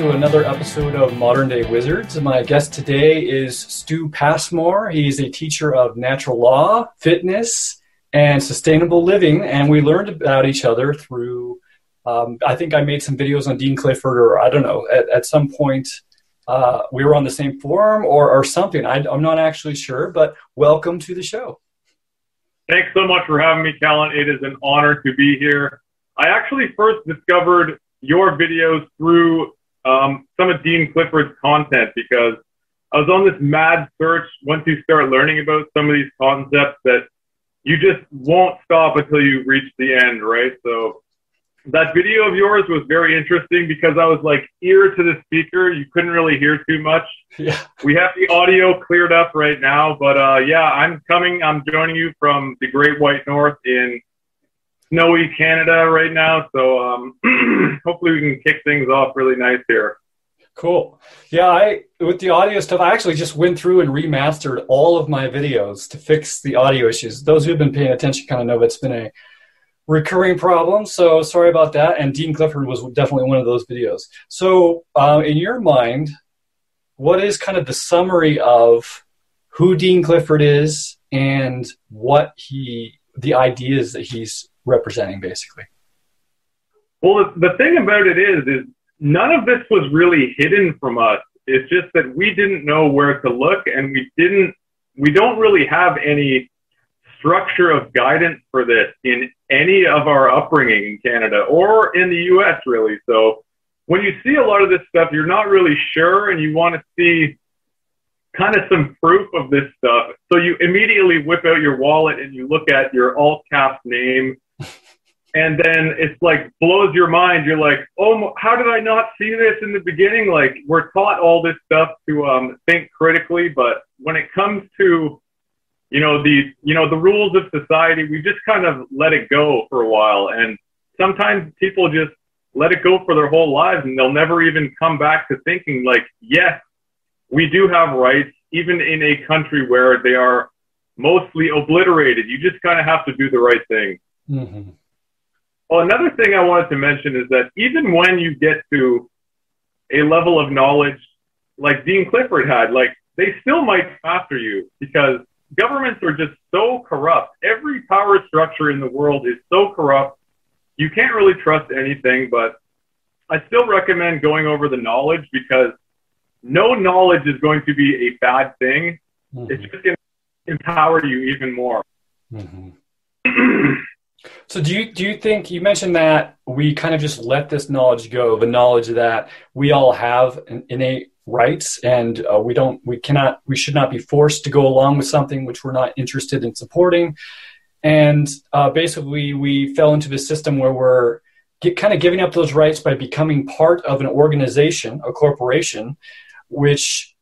to another episode of Modern Day Wizards. My guest today is Stew Passmore. He's a teacher of natural law, fitness, and sustainable living, and we learned about each other through. Um, I think I made some videos on Dean Clifford, or I don't know. At, at some point, uh, we were on the same forum or, or something. I, I'm not actually sure, but welcome to the show. Thanks so much for having me, Callan. It is an honor to be here. I actually first discovered your videos through um, some of Dean Clifford's content because I was on this mad search once you start learning about some of these concepts that you just won't stop until you reach the end, right? So that video of yours was very interesting because I was like ear to the speaker. You couldn't really hear too much. Yeah. We have the audio cleared up right now, but uh, yeah, I'm coming. I'm joining you from the Great White North in snowy Canada right now. So um, hopefully we can kick things off really nice here. Cool. Yeah, I with the audio stuff, I actually just went through and remastered all of my videos to fix the audio issues. Those who have been paying attention kind of know it's been a recurring problem. So sorry about that. And Dean Clifford was definitely one of those videos. So uh, in your mind, what is kind of the summary of who Dean Clifford is and what he the ideas that he's representing basically? Well, the thing about it is, is none of this was really hidden from us. It's just that we didn't know where to look, and we didn't. We don't really have any structure of guidance for this in any of our upbringing in Canada or in the U.S. Really. So when you see a lot of this stuff, you're not really sure, and you want to see kind of some proof of this stuff. So you immediately whip out your wallet and you look at your alt caps name and then it's like blows your mind. You're like, oh, how did I not see this in the beginning? Like we're taught all this stuff to um, think critically, but when it comes to you know the you know the rules of society, we just kind of let it go for a while, and sometimes people just let it go for their whole lives, and they'll never even come back to thinking like, yes, we do have rights, even in a country where they are mostly obliterated. You just kind of have to do the right thing. Mm-hmm. Well, another thing I wanted to mention is that even when you get to a level of knowledge like Dean Clifford had, like they still might after you because governments are just so corrupt. Every power structure in the world is so corrupt. You can't really trust anything, but I still recommend going over the knowledge because no knowledge is going to be a bad thing. Mm-hmm. It's just going to empower you even more. Mm-hmm. So do you do you think you mentioned that we kind of just let this knowledge go, the knowledge that we all have innate rights and uh, we don't we cannot we should not be forced to go along with something which we're not interested in supporting, and uh, basically we fell into this system where we're get, kind of giving up those rights by becoming part of an organization, a corporation, which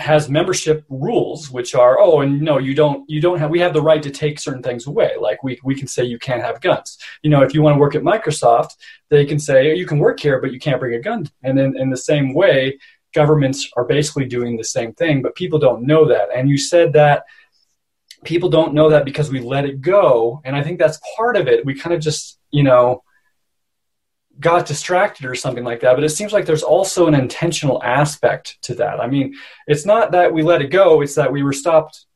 has membership rules which are oh and no you don't you don't have we have the right to take certain things away. Like we, we can say you can't have guns. You know if you want to work at microsoft they can say you can work here but you can't bring a gun. And then in the same way governments are basically doing the same thing but people don't know that. And you said that people don't know that because we let it go. And i think that's part of it. We kind of just you know got distracted or something like that. But it seems like there's also an intentional aspect to that. I mean, it's not that we let it go, it's that we were stopped,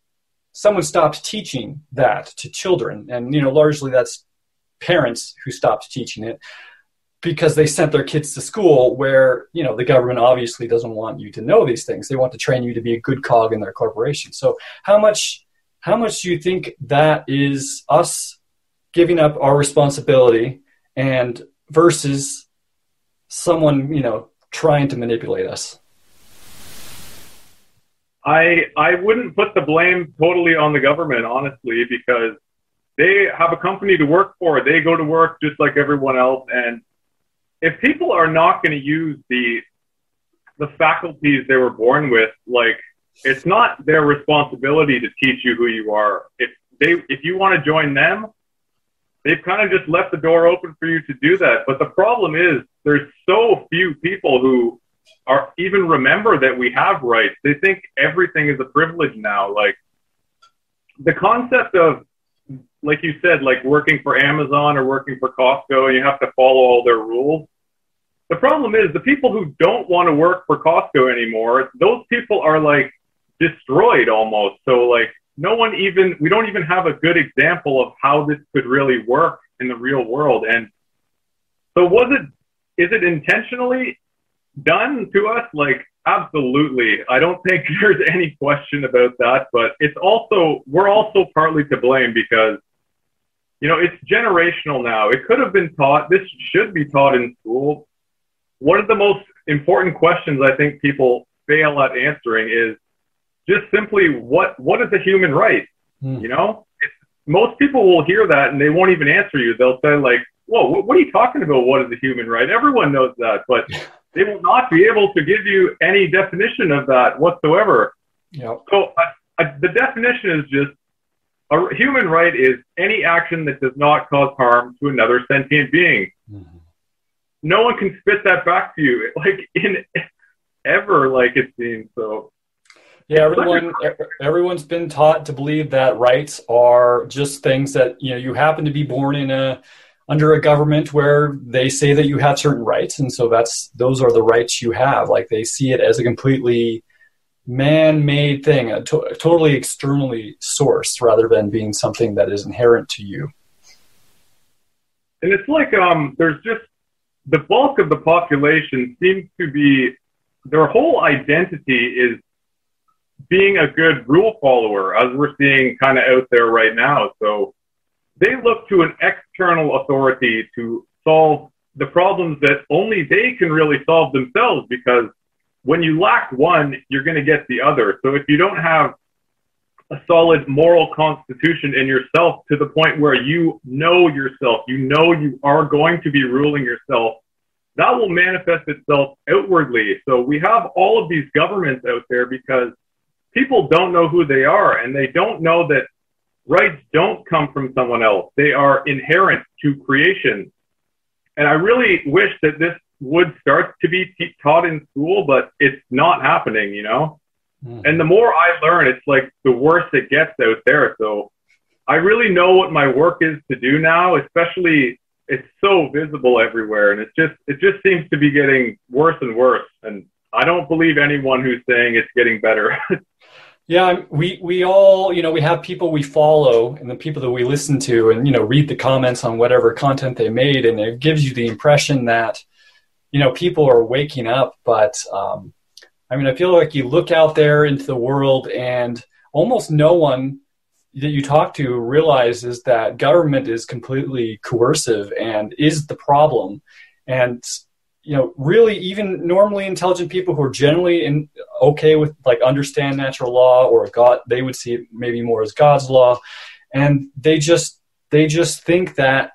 someone stopped teaching that to children. And, you know, largely that's parents who stopped teaching it because they sent their kids to school where, you know, the government obviously doesn't want you to know these things. They want to train you to be a good cog in their corporation. So how much, how much do you think that is us giving up our responsibility and versus someone you know trying to manipulate us. I i wouldn't put the blame totally on the government honestly because they have a company to work for. They go to work just like everyone else. And if people are not going to use the the faculties they were born with like it's not their responsibility to teach you who you are. If they if you want to join them they've kind of just left the door open for you to do that. But the problem is there's so few people who are even remember that we have rights. They think everything is a privilege now. Like the concept of, like you said, like working for Amazon or working for Costco, and you have to follow all their rules. the problem is the people who don't want to work for Costco anymore, those people are like destroyed almost. So like no one even, we don't even have a good example of how this could really work in the real world. And so was it, is it intentionally done to us? Like absolutely. I don't think there's any question about that, but it's also, we're also partly to blame because you know, it's generational now. It could have been taught. This should be taught in school one of the most important questions I think people fail at answering is just simply what what is a human right? Mm. You know, most people will hear that and they won't even answer you. They'll say like, "Whoa, what, what are you talking about? What is a human right?" Everyone knows that, but they will not be able to give you any definition of that whatsoever. Yep. So uh, uh, the definition is just a human right is any action that does not cause harm to another sentient being. Mm-hmm no one can spit that back to you like in ever like it seems so yeah everyone everyone's been taught to believe that rights are just things that you know you happen to be born in a under a government where they say that you have certain rights and so that's those are the rights you have. Like they see it as a completely man-made thing a to- totally externally sourced rather than being something that is inherent to you. And it's like um there's just the bulk of the population seems to be their whole identity is being a good rule follower, as we're seeing kind of out there right now. So they look to an external authority to solve the problems that only they can really solve themselves because when you lack one, you're going to get the other. So if you don't have a solid moral constitution in yourself to the point where you know yourself, you know you are going to be ruling yourself, that will manifest itself outwardly. So we have all of these governments out there because people don't know who they are and they don't know that rights don't come from someone else. They are inherent to creation. And I really wish that this would start to be taught in school, but it's not happening, you know? Mm. And the more I learn, it's like the worse it gets out there. So I really know what my work is to do now, especially it's so visible everywhere. And it's just, it just seems to be getting worse and worse. And I don't believe anyone who's saying it's getting better. yeah, we, we all, you know, we have people we follow and the people that we listen to and, you know, read the comments on whatever content they made. And it gives you the impression that, you know, people are waking up, but, um, I mean, I feel like you look out there into the world and almost no one that you talk to realizes that government is completely coercive and is the problem. And you know, really, even normally intelligent people who are generally in, okay with like understand natural law or God, they would see it maybe more as God's law, and they just they just think that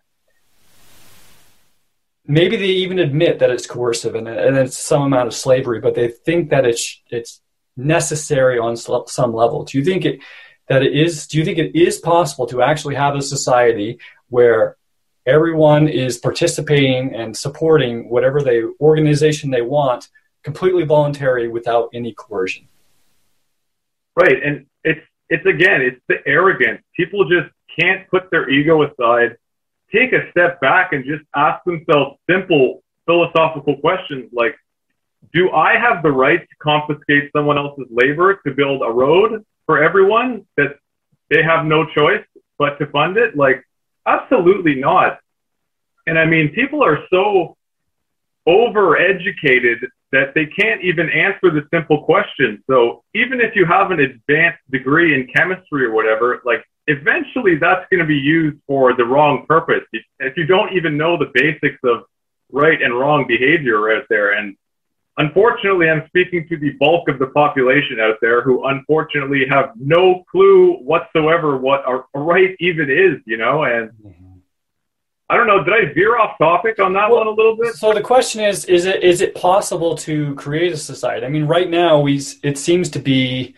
maybe they even admit that it's coercive and, and it's some amount of slavery, but they think that it's it's necessary on some level. Do you think it that it is? Do you think it is possible to actually have a society where everyone is participating and supporting whatever they organization they want, completely voluntary without any coercion? Right, and it's it's again, it's the arrogance. People just can't put their ego aside take a step back and just ask themselves simple philosophical questions like, do I have the right to confiscate someone else's labor to build a road for everyone that they have no choice but to fund it? Like, absolutely not. And I mean, people are so overeducated that they can't even answer the simple question. So even if you have an advanced degree in chemistry or whatever, like eventually that's going to be used for the wrong purpose. If you don't even know the basics of right and wrong behavior out there. And unfortunately, I'm speaking to the bulk of the population out there who unfortunately have no clue whatsoever what a right even is, you know, and mm-hmm. I don't know. Did I veer off topic on that well, one a little bit? So the question is: Is it is it possible to create a society? I mean, right now we it seems to be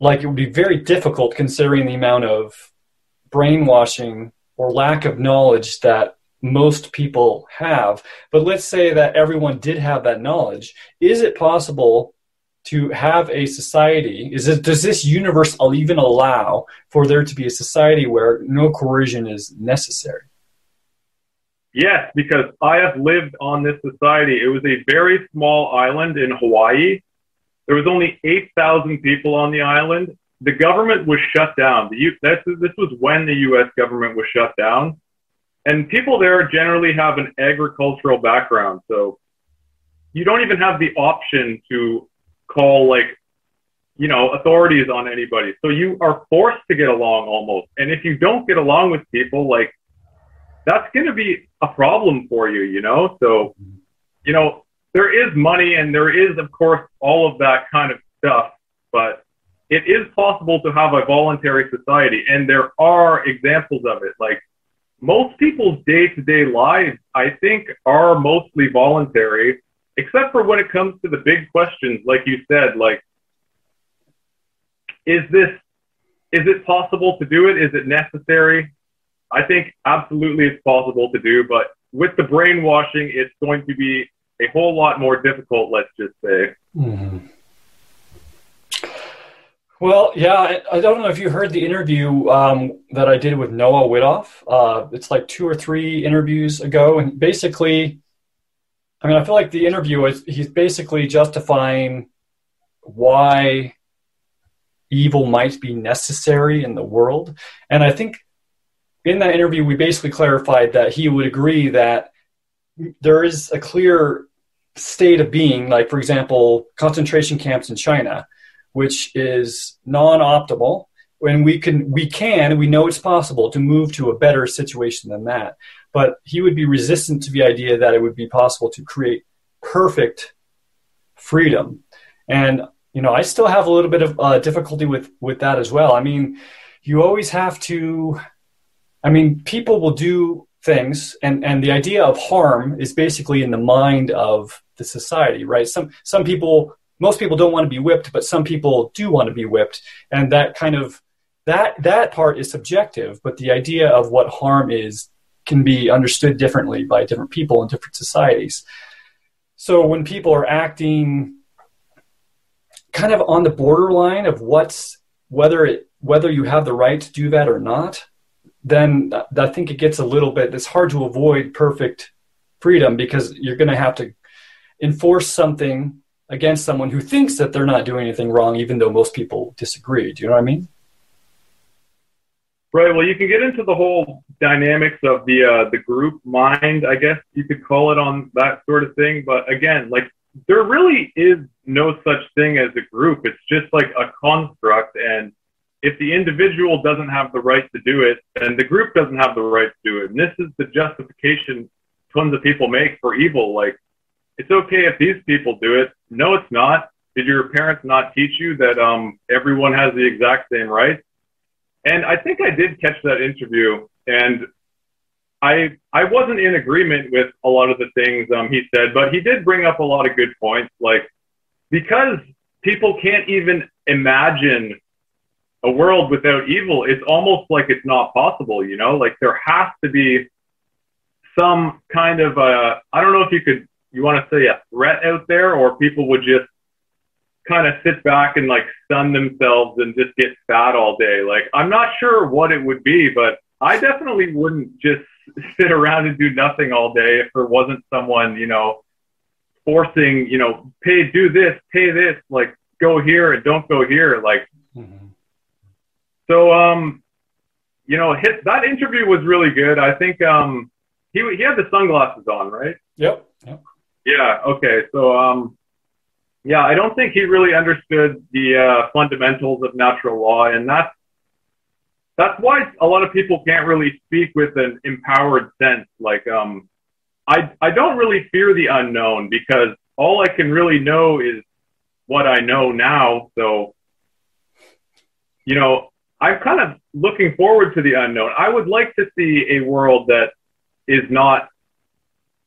like it would be very difficult considering the amount of brainwashing or lack of knowledge that most people have. But let's say that everyone did have that knowledge. Is it possible to have a society? Is it, does this universe even allow for there to be a society where no coercion is necessary? Yes, because I have lived on this society. It was a very small island in Hawaii. There was only 8,000 people on the island. The government was shut down. The U- this, this was when the U.S. government was shut down. And people there generally have an agricultural background. So you don't even have the option to call like, you know, authorities on anybody. So you are forced to get along almost. And if you don't get along with people, like that's going to be a problem for you, you know? So, you know, there is money and there is, of course, all of that kind of stuff, but it is possible to have a voluntary society. And there are examples of it. Like most people's day to day lives, I think, are mostly voluntary, except for when it comes to the big questions, like you said, like, is this, is it possible to do it? Is it necessary? I think absolutely it's possible to do, but with the brainwashing, it's going to be a whole lot more difficult, let's just say. Mm-hmm. Well, yeah, I, I, don't know if you heard the interview um, that I did with Noah Widoff. Uh, it's like two or three interviews ago, and basically, I mean, I feel like the interview is he's basically justifying why evil might be necessary in the world, and I think in that interview, we basically clarified that he would agree that there is a clear state of being, like, for example, concentration camps in China, which is non optimal. When we can, we can, we know it's possible to move to a better situation than that. But he would be resistant to the idea that it would be possible to create perfect freedom. And, you know, I still have a little bit of uh, difficulty with, with that as well. I mean, you always have to I mean, people will do things, and, and the idea of harm is basically in the mind of the society, right? Some some people, most people don't want to be whipped, but some people do want to be whipped, and that kind of that that part is subjective. But the idea of what harm is can be understood differently by different people in different societies. So when people are acting kind of on the borderline of what's whether it whether you have the right to do that or not then I think it gets a little bit, it's hard to avoid perfect freedom because you're going to have to enforce something against someone who thinks that they're not doing anything wrong, even though most people disagree. Do you know what I mean? Right. Well, you can get into the whole dynamics of the uh, the group mind, I guess you could call it on that sort of thing. But again, like there really is no such thing as a group. It's just like a construct, and if the individual doesn't have the right to do it, then the group doesn't have the right to do it. And this is the justification tons of people make for evil. Like, it's okay if these people do it. No, it's not. Did your parents not teach you that um, everyone has the exact same rights? And I think I did catch that interview, and I I wasn't in agreement with a lot of the things um, he said, but he did bring up a lot of good points. Like because people can't even imagine a world without evil, it's almost like it's not possible, you know? Like there has to be some kind of uh I don't know if you could you want to say a threat out there or people would just kind of sit back and like stun themselves and just get fat all day. Like I'm not sure what it would be, but I definitely wouldn't just sit around and do nothing all day if there wasn't someone, you know, forcing, you know, pay do this, pay this, like go here and don't go here. Like mm-hmm so, um, you know, his, that interview was really good. I think um, he he had the sunglasses on, right? Yep. yep. Yeah. Okay. So, um, yeah, I don't think he really understood the uh, fundamentals of natural law, and that's that's why a lot of people can't really speak with an empowered sense. Like, um, I I don't really fear the unknown because all I can really know is what I know now. So, you know, I'm kind of looking forward to the unknown. I would like to see a world that is not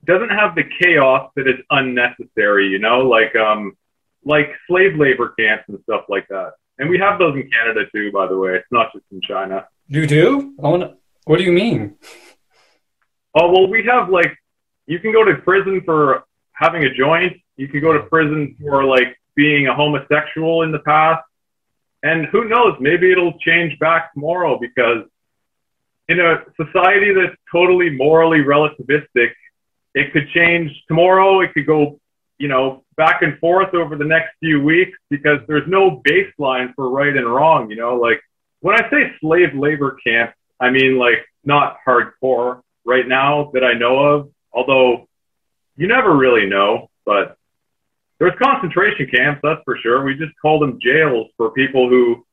doesn't have the chaos that is unnecessary, you know, like um like slave labor camps and stuff like that. And we have those in Canada too, by the way. It's not just in China. You do? Oh, What do you mean? Oh well, we have like you can go to prison for having a joint. You can go to prison for like being a homosexual in the past. And who knows, maybe it'll change back tomorrow because in a society that's totally morally relativistic, it could change tomorrow. It could go, you know, back and forth over the next few weeks because there's no baseline for right and wrong. You know, like when I say slave labor camp, I mean like not hardcore right now that I know of, although you never really know, but there's concentration camps, that's for sure. We just call them jails for people who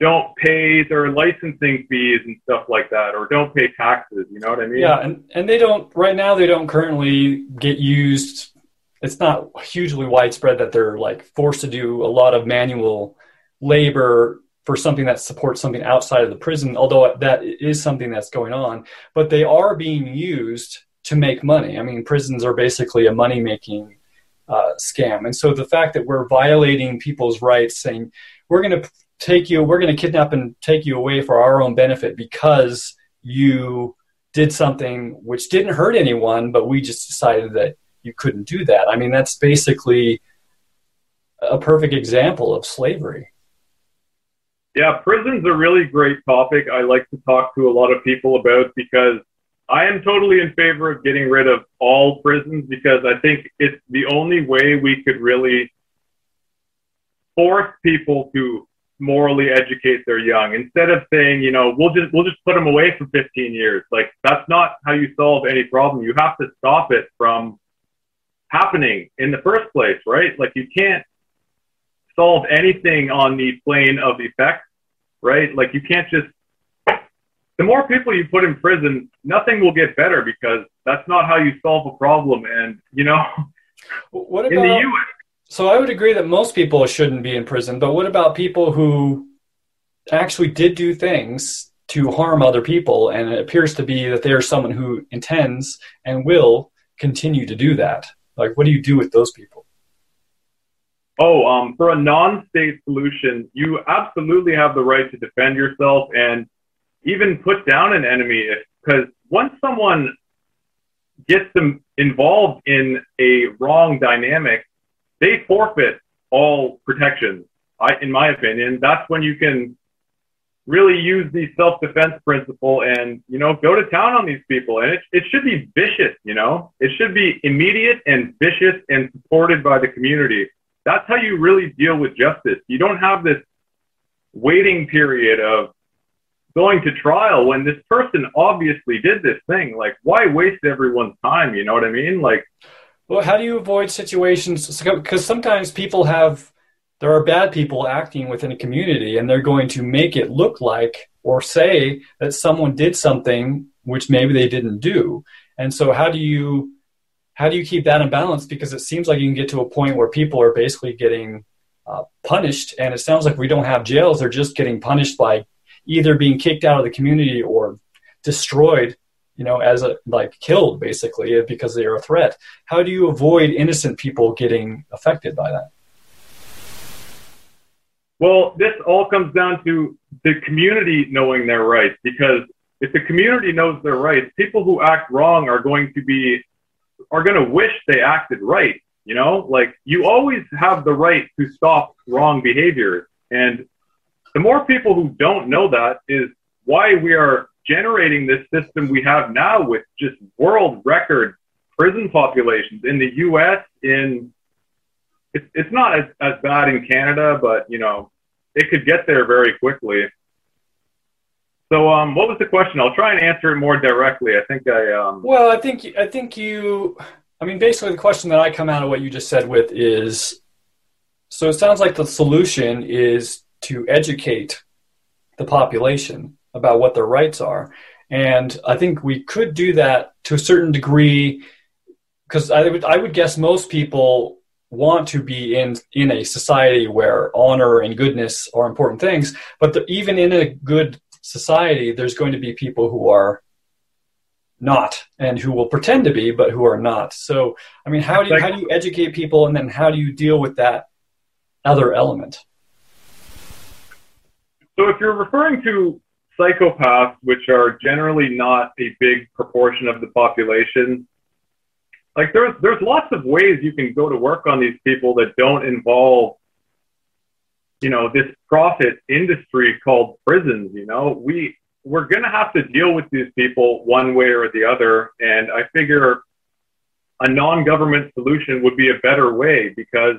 don't pay their licensing fees and stuff like that, or don't pay taxes. You know what I mean? Yeah, and, and they don't, right now, they don't currently get used. It's not hugely widespread that they're like forced to do a lot of manual labor for something that supports something outside of the prison, although that is something that's going on. But they are being used to make money. I mean, prisons are basically a money making uh, scam. And so the fact that we're violating people's rights, saying we're going to take you, we're going to kidnap and take you away for our own benefit because you did something which didn't hurt anyone, but we just decided that you couldn't do that. I mean, that's basically a perfect example of slavery. Yeah, prison's a really great topic I like to talk to a lot of people about because I am totally in favor of getting rid of all prisons because I think it's the only way we could really force people to morally educate their young instead of saying, you know, we'll just we'll just put them away for 15 years. Like that's not how you solve any problem. You have to stop it from happening in the first place, right? Like you can't solve anything on the plane of effects, right? Like you can't just the more people you put in prison, nothing will get better because that's not how you solve a problem. And you know, what about, in the U.S. So I would agree that most people shouldn't be in prison, but what about people who actually did do things to harm other people, and it appears to be that they are someone who intends and will continue to do that? Like, what do you do with those people? Oh, um, for a non-state solution, you absolutely have the right to defend yourself and even put down an enemy because once someone gets them involved in a wrong dynamic, they forfeit all protections. I, in my opinion, that's when you can really use the self-defense principle and you know go to town on these people and it, it should be vicious you know it should be immediate and vicious and supported by the community that's how you really deal with justice you don't have this waiting period of going to trial when this person obviously did this thing. Like, why waste everyone's time? You know what I mean? Like, well, how do you avoid situations? Because sometimes people have, there are bad people acting within a community and they're going to make it look like or say that someone did something which maybe they didn't do. And so, how do you, how do you keep that in balance? Because it seems like you can get to a point where people are basically getting uh, punished, and it sounds like we don't have jails; they're just getting punished by either being kicked out of the community or destroyed you know as a like killed basically uh, because they are a threat. How do you avoid innocent people getting affected by that? Well this all comes down to the community knowing their rights because if the community knows their rights people who act wrong are going to be are going to wish they acted right you know? Like you always have the right to stop wrong behavior. And the more people who don't know that is why we are generating this system we have now with just world record prison populations in the US in it's, it's not as, as bad in Canada, but you know, it could get there very quickly. So, um, what was the question? I'll try and answer it more directly. I think I. Um... Well, I think I think you. I mean, basically, the question that I come out of what you just said with is. So it sounds like the solution is to educate the population about what their rights are. And I think we could do that to a certain degree because I would, I would guess most people want to be in, in a society where honor and goodness are important things. But the, even in a good society, there's going to be people who are not and who will pretend to be but who are not so i mean how do you how do you educate people and then how do you deal with that other element so if you're referring to psychopaths, which are generally not a big proportion of the population, like there's there's lots of ways you can go to work on these people that don't involve you know this profit industry called prisons you know we we're to have to deal with these people one way or the other. And I figure a non-government solution would be a better way because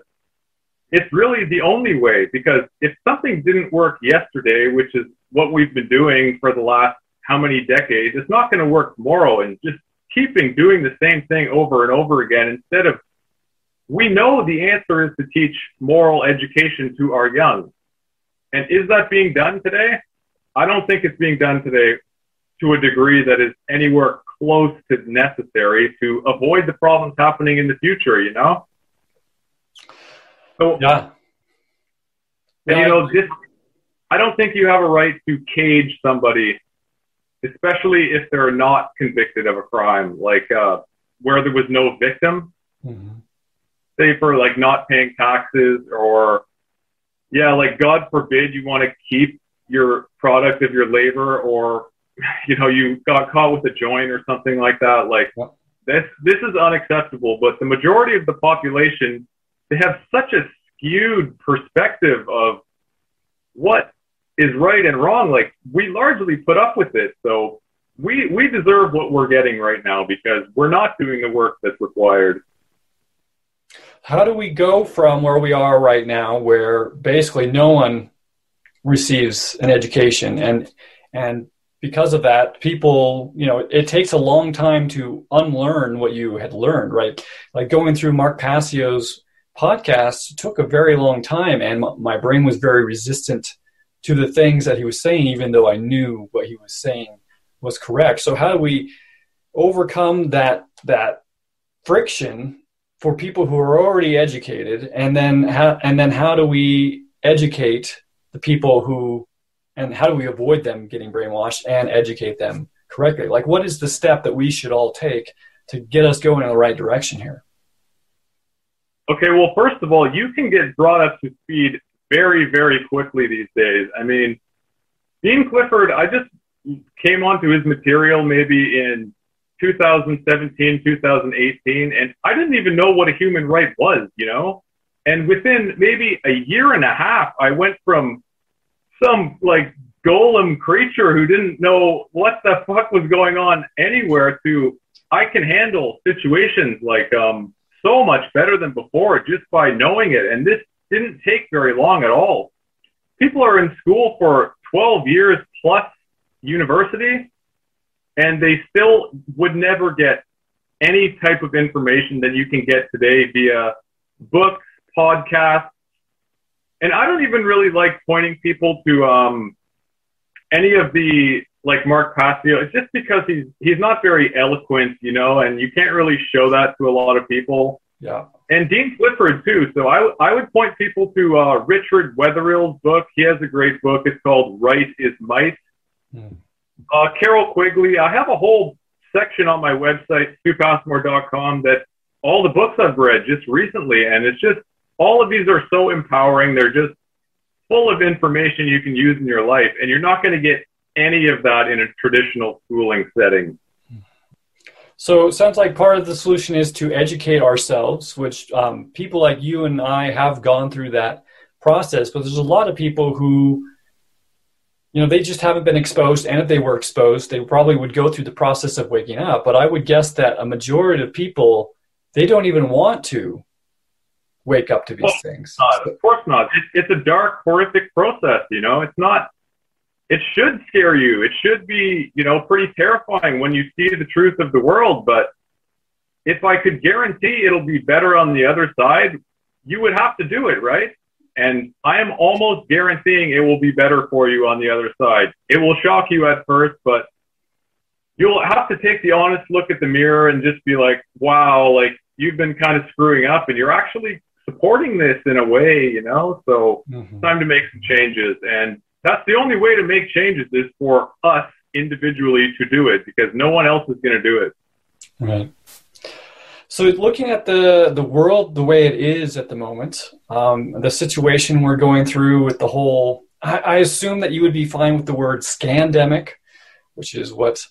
it's really the only way. Because if something didn't work yesterday, which is what we've been doing for the last how many decades, it's not going to work tomorrow. And just keeping doing the same thing over and over again instead of we know the answer is to teach moral education to our young. And is that being done today? I don't think it's being done today to a degree that is anywhere close to necessary to avoid the problems happening in the future, you know? So, yeah. And, you know, this, I don't think you have a right to cage somebody, especially if they're not convicted of a crime, like uh, where there was no victim. Mm-hmm. Say for like not paying taxes or, yeah, like God forbid you want to keep your product of your labor or you know you got caught with a joint or something like that like this this is unacceptable but the majority of the population they have such a skewed perspective of what is right and wrong like we largely put up with it. So we we deserve what we're getting right now because we're not doing the work that's required. How do we go from where we are right now where basically no one receives an education? And and because of that people you know it takes a long time to unlearn what you had learned right? Like going through mark passio's podcast took a very long time and my brain was very resistant to the things that he was saying even though i knew what he was saying was correct. So how do we overcome that that friction for people who are already educated? And then how and then how do we educate the people who and how do we avoid them getting brainwashed and educate them correctly? Like what is the step that we should all take to get us going in the right direction here? Okay well first of all you can get brought up to speed very very quickly these days i mean dean clifford i just came onto his material maybe in 2017 2018 and i didn't even know what a human right was you know and within maybe a year and a half, I went from some like golem creature who didn't know what the fuck was going on anywhere to I can handle situations like um, so much better than before just by knowing it. And this didn't take very long at all. People are in school for 12 years plus university, and they still would never get any type of information that you can get today via books podcasts. And I don't even really like pointing people to um, any of the like Mark Passio. It's just because he's he's not very eloquent, you know, and you can't really show that to a lot of people. Yeah. And Dean Clifford too. So I I would point people to uh, Richard Wetherill's book. He has a great book. It's called Right is Might. Hmm. Uh, Carroll Quigley. I have a whole section on my website, stewpassmore.com, that all the books I've read just recently, and it's just all of these are so empowering. They're just full of information you can use in your life, and you're not going to get any of that in a traditional schooling setting. So it sounds like part of the solution is to educate ourselves, which um, people like you and I have gone through that process. But there's a lot of people who, you know, they just haven't been exposed. And if they were exposed, they probably would go through the process of waking up. But I would guess that a majority of people, they don't even want to wake up to these things. Not, of course not. It, it's a dark, horrific process. You know, it's not. It should scare you. It should be, you know, pretty terrifying when you see the truth of the world. But if I could guarantee it'll be better on the other side, you would have to do it, right? And I am almost guaranteeing it will be better for you on the other side. It will shock you at first, but you'll have to take the honest look at the mirror and just be like, wow, like you've been kind of screwing up and you're actually supporting this in a way, you know. So mm-hmm. time to make some changes, and that's the only way to make changes is for us individually to do it because no one else is going to do it. Right. So, looking at the the world the way it is at the moment, um, the situation we're going through with the whole, I, I assume that you would be fine with the word scandemic, which is what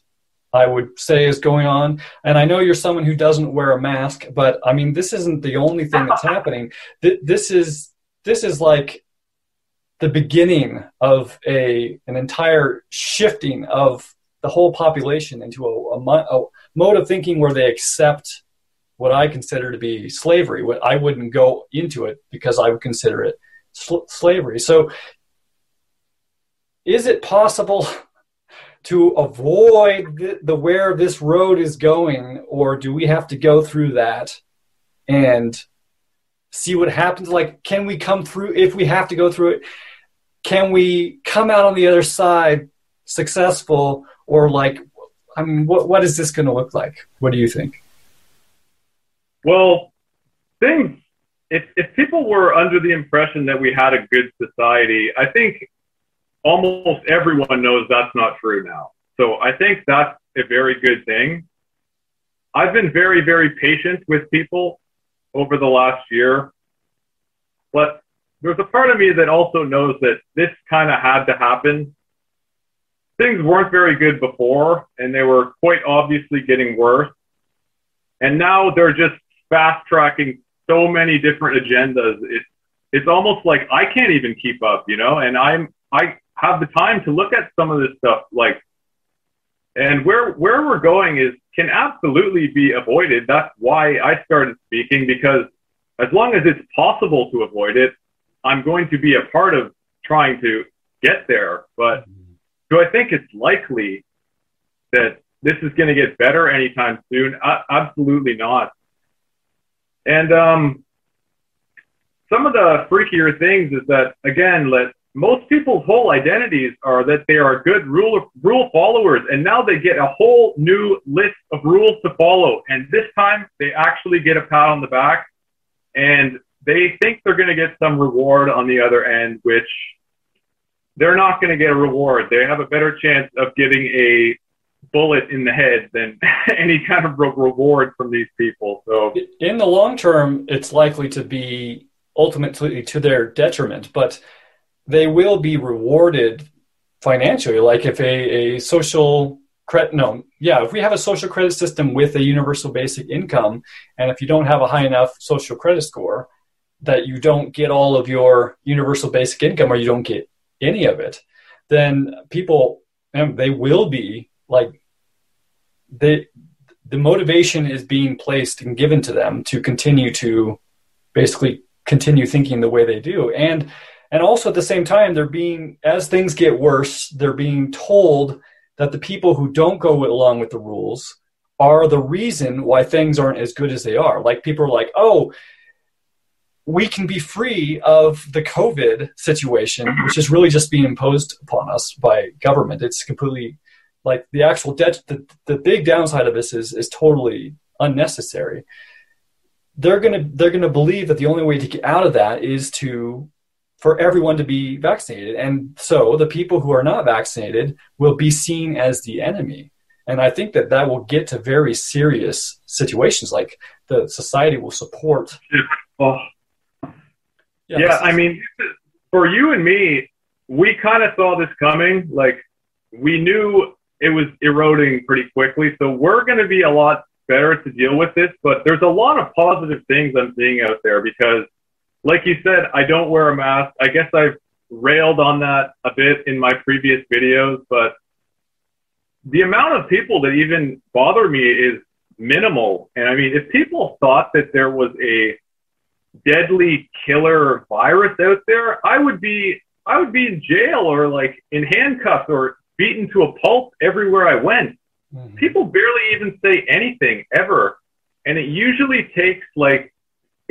I would say is going on. And I know you're someone who doesn't wear a mask, but I mean, this isn't the only thing that's happening. This is this is like the beginning of a an entire shifting of the whole population into a, a, a mode of thinking where they accept what I consider to be slavery. What I wouldn't go into it because I would consider it sl- slavery. So, is it possible to avoid the, the where this road is going, or do we have to go through that and see what happens? Like, can we come through if we have to go through it? Can we come out on the other side successful, or like, I mean, what what is this going to look like? What do you think? Well, things. If if people were under the impression that we had a good society, I think almost everyone knows that's not true now. So I think that's a very good thing. I've been very, very patient with people over the last year, but there's a part of me that also knows that this kind of had to happen. Things weren't very good before, and they were quite obviously getting worse. And now they're just fast tracking so many different agendas. It's it's almost like I can't even keep up, you know. And I'm I have the time to look at some of this stuff like and where where we're going is can absolutely be avoided that's why i started speaking because as long as it's possible to avoid it i'm going to be a part of trying to get there but do i think it's likely that this is going to get better anytime soon? Absolutely not. And um, some of the freakier things is that again let most people's whole identities are that they are good rule rule followers and now they get a whole new list of rules to follow. And this time they actually get a pat on the back. And they think they're going to get some reward on the other end which they're not going to get a reward they have a better chance of getting a bullet in the head than any kind of reward from these people so in the long term it's likely to be ultimately to their detriment but they will be rewarded financially. Like if a, a social credit, no, yeah, if we have a social credit system with a universal basic income, and if you don't have a high enough social credit score, that you don't get all of your universal basic income or you don't get any of it, then people, and they will be like, they, the motivation is being placed and given to them to continue to basically continue thinking the way they do. And and also at the same time, they're being, as things get worse, they're being told that the people who don't go along with the rules are the reason why things aren't as good as they are. Like people are like, oh, we can be free of the COVID situation, mm-hmm. which is really just being imposed upon us by government. It's completely like the actual debt. The, the big downside of this is is totally unnecessary. They're gonna they're gonna believe that the only way to get out of that is to for everyone to be vaccinated. And so the people who are not vaccinated will be seen as the enemy. And I think that that will get to very serious situations like the society will support. Oh. Yeah, yeah I mean, for you and me, we kind of saw this coming. Like, we knew it was eroding pretty quickly. So we're going to be a lot better to deal with this. But there's a lot of positive things I'm seeing out there because like you said, I don't wear a mask. I guess I've railed on that a bit in my previous videos, but the amount of people that even bother me is minimal. And I mean, if people thought that there was a deadly killer virus out there, I would be I would be in jail or like in handcuffs or beaten to a pulp everywhere I went. Mm-hmm. People barely even say anything ever. And it usually takes like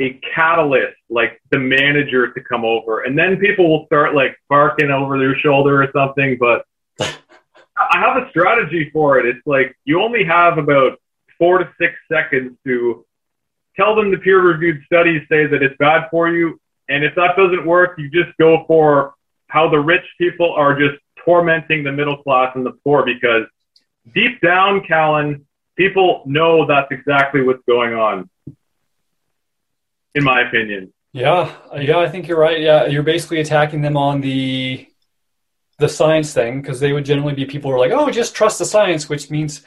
a catalyst, like the manager to come over, and then people will start like barking over their shoulder or something. But I have a strategy for it. It's like you only have about four to six seconds to tell them the peer reviewed studies say that it's bad for you. And if that doesn't work, you just go for how the rich people are just tormenting the middle class and the poor because deep down, Callan, people know that's exactly what's going on in my opinion. Yeah, yeah, I think you're right. Yeah, you're basically attacking them on the the science thing because they would generally be people who are like, "Oh, just trust the science," which means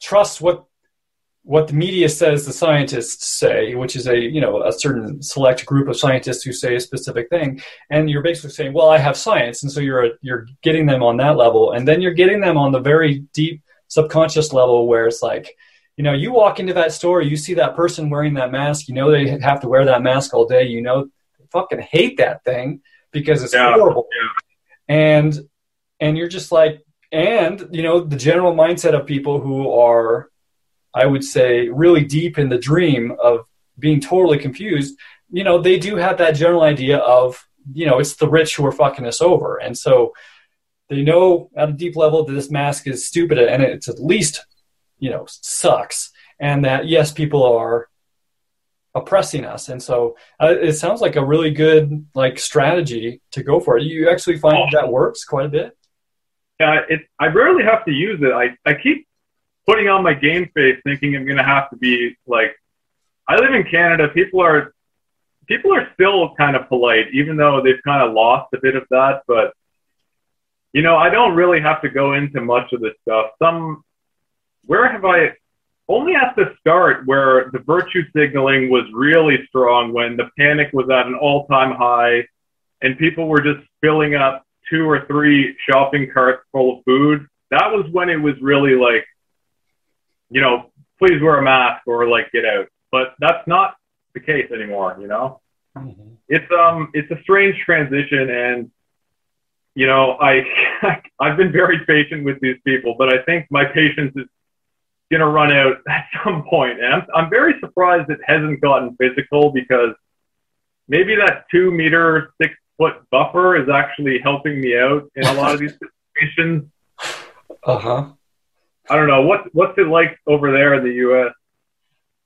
trust what what the media says the scientists say, which is a you know a certain select group of scientists who say a specific thing, and you're basically saying, well, I have science, and so you're you're getting them on that level, and then you're getting them on the very deep subconscious level where it's like, you know, you walk into that store, you see that person wearing that mask, you know they have to wear that mask all day, you know, fucking hate that thing because it's yeah. horrible, yeah. and and you're just like, and you know, the general mindset of people who are I would say, really deep in the dream of being totally confused, you know, they do have that general idea of, you know, it's the rich who are fucking us over. And so they know at a deep level that this mask is stupid and it's at least, you know, sucks. And that, yes, people are oppressing us. And so uh, it sounds like a really good like strategy to go for it. You actually find oh. that works quite a bit? Yeah, it, I rarely have to use it. I, I keep putting on my game face, thinking I'm going to have to be like, I live in Canada. People are, people are still kind of polite, even though they've kind of lost a bit of that. But, you know, I don't really have to go into much of this stuff. Some, where have I, only at the start where the virtue signaling was really strong when the panic was at an all time high and people were just filling up two or three shopping carts full of food. That was when it was really like, you know, please wear a mask or like get out. But that's not the case anymore, you know? Mm-hmm. It's um it's a strange transition and you know, I I've been very patient with these people, but I think my patience is going to run out at some point. And I'm, I'm very surprised it hasn't gotten physical because maybe that two meter, six foot buffer is actually helping me out in a lot of these situations. Uh huh. I don't know what what's it like over there in the U.S.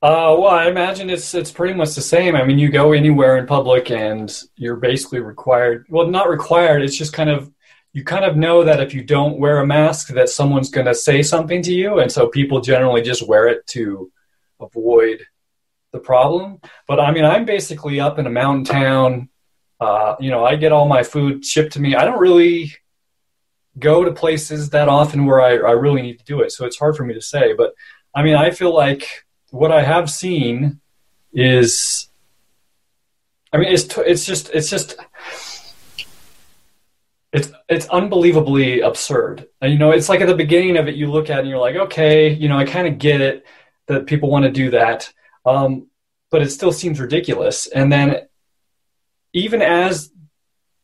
Uh, well, I imagine it's it's pretty much the same. I mean, you go anywhere in public, and you're basically required. Well, not required. It's just kind of you kind of know that if you don't wear a mask, that someone's going to say something to you, and so people generally just wear it to avoid the problem. But I mean, I'm basically up in a mountain town. Uh, you know, I get all my food shipped to me. I don't really go to places that often where I, I really need to do it. So it's hard for me to say. But I mean, I feel like what I have seen is, I mean, it's it's just it's just it's it's unbelievably absurd. And, you know, it's like at the beginning of it, you look at it and you're like, okay, you know, I kind of get it that people want to do that, um, but it still seems ridiculous. And then even as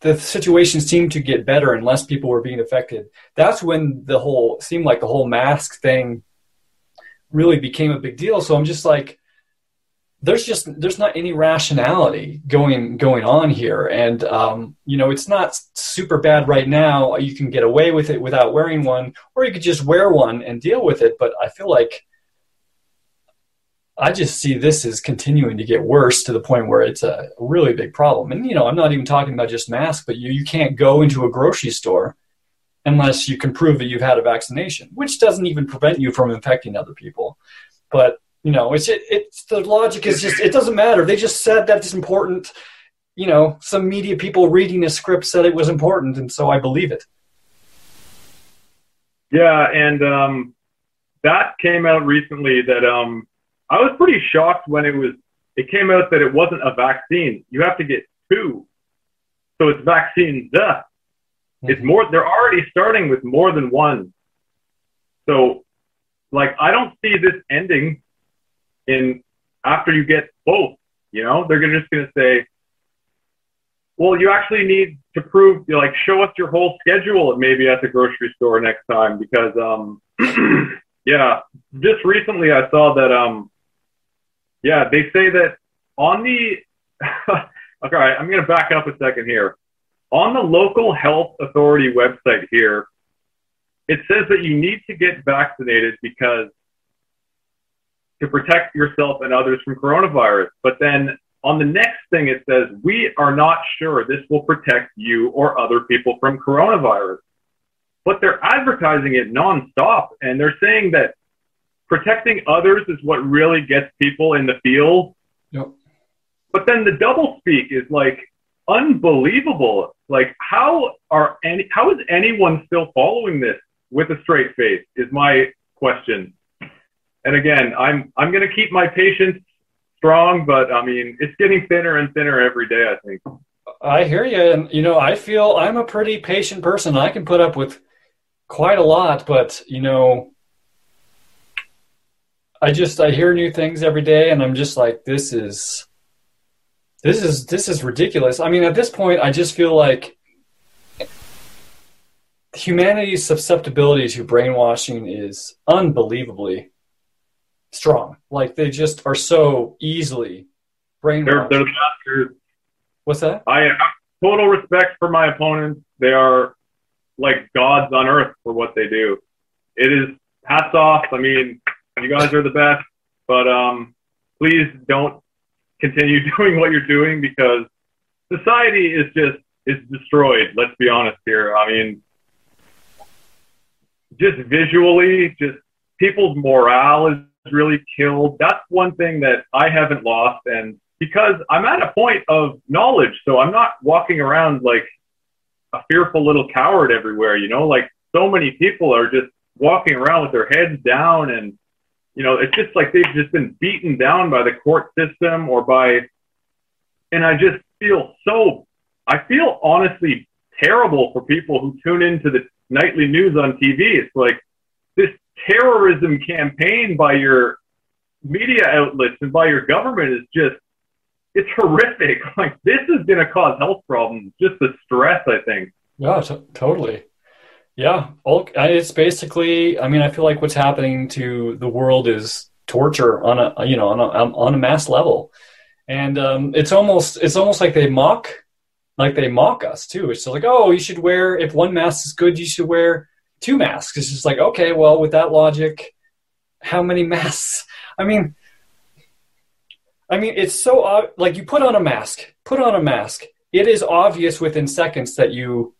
the situation seemed to get better and less people were being affected. That's when the whole seemed like the whole mask thing really became a big deal. So I'm just like, there's just there's not any rationality going going on here, and um, you know it's not super bad right now. You can get away with it without wearing one, or you could just wear one and deal with it. But I feel like I just see this as continuing to get worse to the point where it's a really big problem. And you know, I'm not even talking about just masks, but you you can't go into a grocery store unless you can prove that you've had a vaccination, which doesn't even prevent you from infecting other people. But you know, it's it, it's the logic is just it doesn't matter. They just said that it's important. You know, some media people reading a script said it was important, and so I believe it. Yeah, and um, that came out recently that um, I was pretty shocked when it was it came out that it wasn't a vaccine. You have to get two. So it's vaccine the. Mm-hmm. It's more they're already starting with more than one. So like I don't see this ending in after you get both, you know? They're just gonna say, well, you actually need to prove, you know, like, show us your whole schedule maybe at the grocery store next time because, um, yeah, just recently I saw that, um, yeah, they say that on the, okay, I'm going to back up a second here. On the local health authority website here, it says that you need to get vaccinated because to protect yourself and others from coronavirus. But then on the next thing, it says, we are not sure this will protect you or other people from coronavirus. But they're advertising it nonstop and they're saying that protecting others is what really gets people in the field. Yep. But then the double speak is like unbelievable. Like how are any how is anyone still following this with a straight face is my question. and again, I'm I'm going to keep my patience strong, but I mean, it's getting thinner and thinner every day. I think. I hear you, and you know, I feel I'm a pretty patient person. I can put up with quite a lot, but you know, I just I hear new things every day, and I'm just like, this is this is this is ridiculous. I mean, at this point, I just feel like humanity's susceptibility to brainwashing is unbelievably strong. Like they just are so easily brainwashed. They're, they're masters. What's that? I have total respect for my opponents. They are like gods on earth for what they do. It is hats off. I mean, you guys are the best, but um, please don't continue doing what you're doing because society is just is destroyed. Let's be honest here. I mean, just visually, just people's morale is really killed. That's one thing that I haven't lost. And because I'm at a point of knowledge, so I'm not walking around like a fearful little coward everywhere, you know, like so many people are just walking around with their heads down and, you know, it's just like they've just been beaten down by the court system or by, and I just feel so, I feel honestly terrible for people who tune into the nightly news on TV. It's like this terrorism campaign by your media outlets and by your government is just it's horrific. Like this is going to cause health problems. Just the stress, I think. Yeah, t- totally. Yeah, it's basically. I mean, I feel like what's happening to the world is torture on a you know on a on a mass level, and um, it's almost it's almost like they mock like they mock us too. It's like, oh, you should wear if one mask is good, you should wear two masks. It's just like, okay, well, with that logic, how many masks? I mean, I mean, it's so like you put on a mask, put on a mask. It is obvious within seconds that you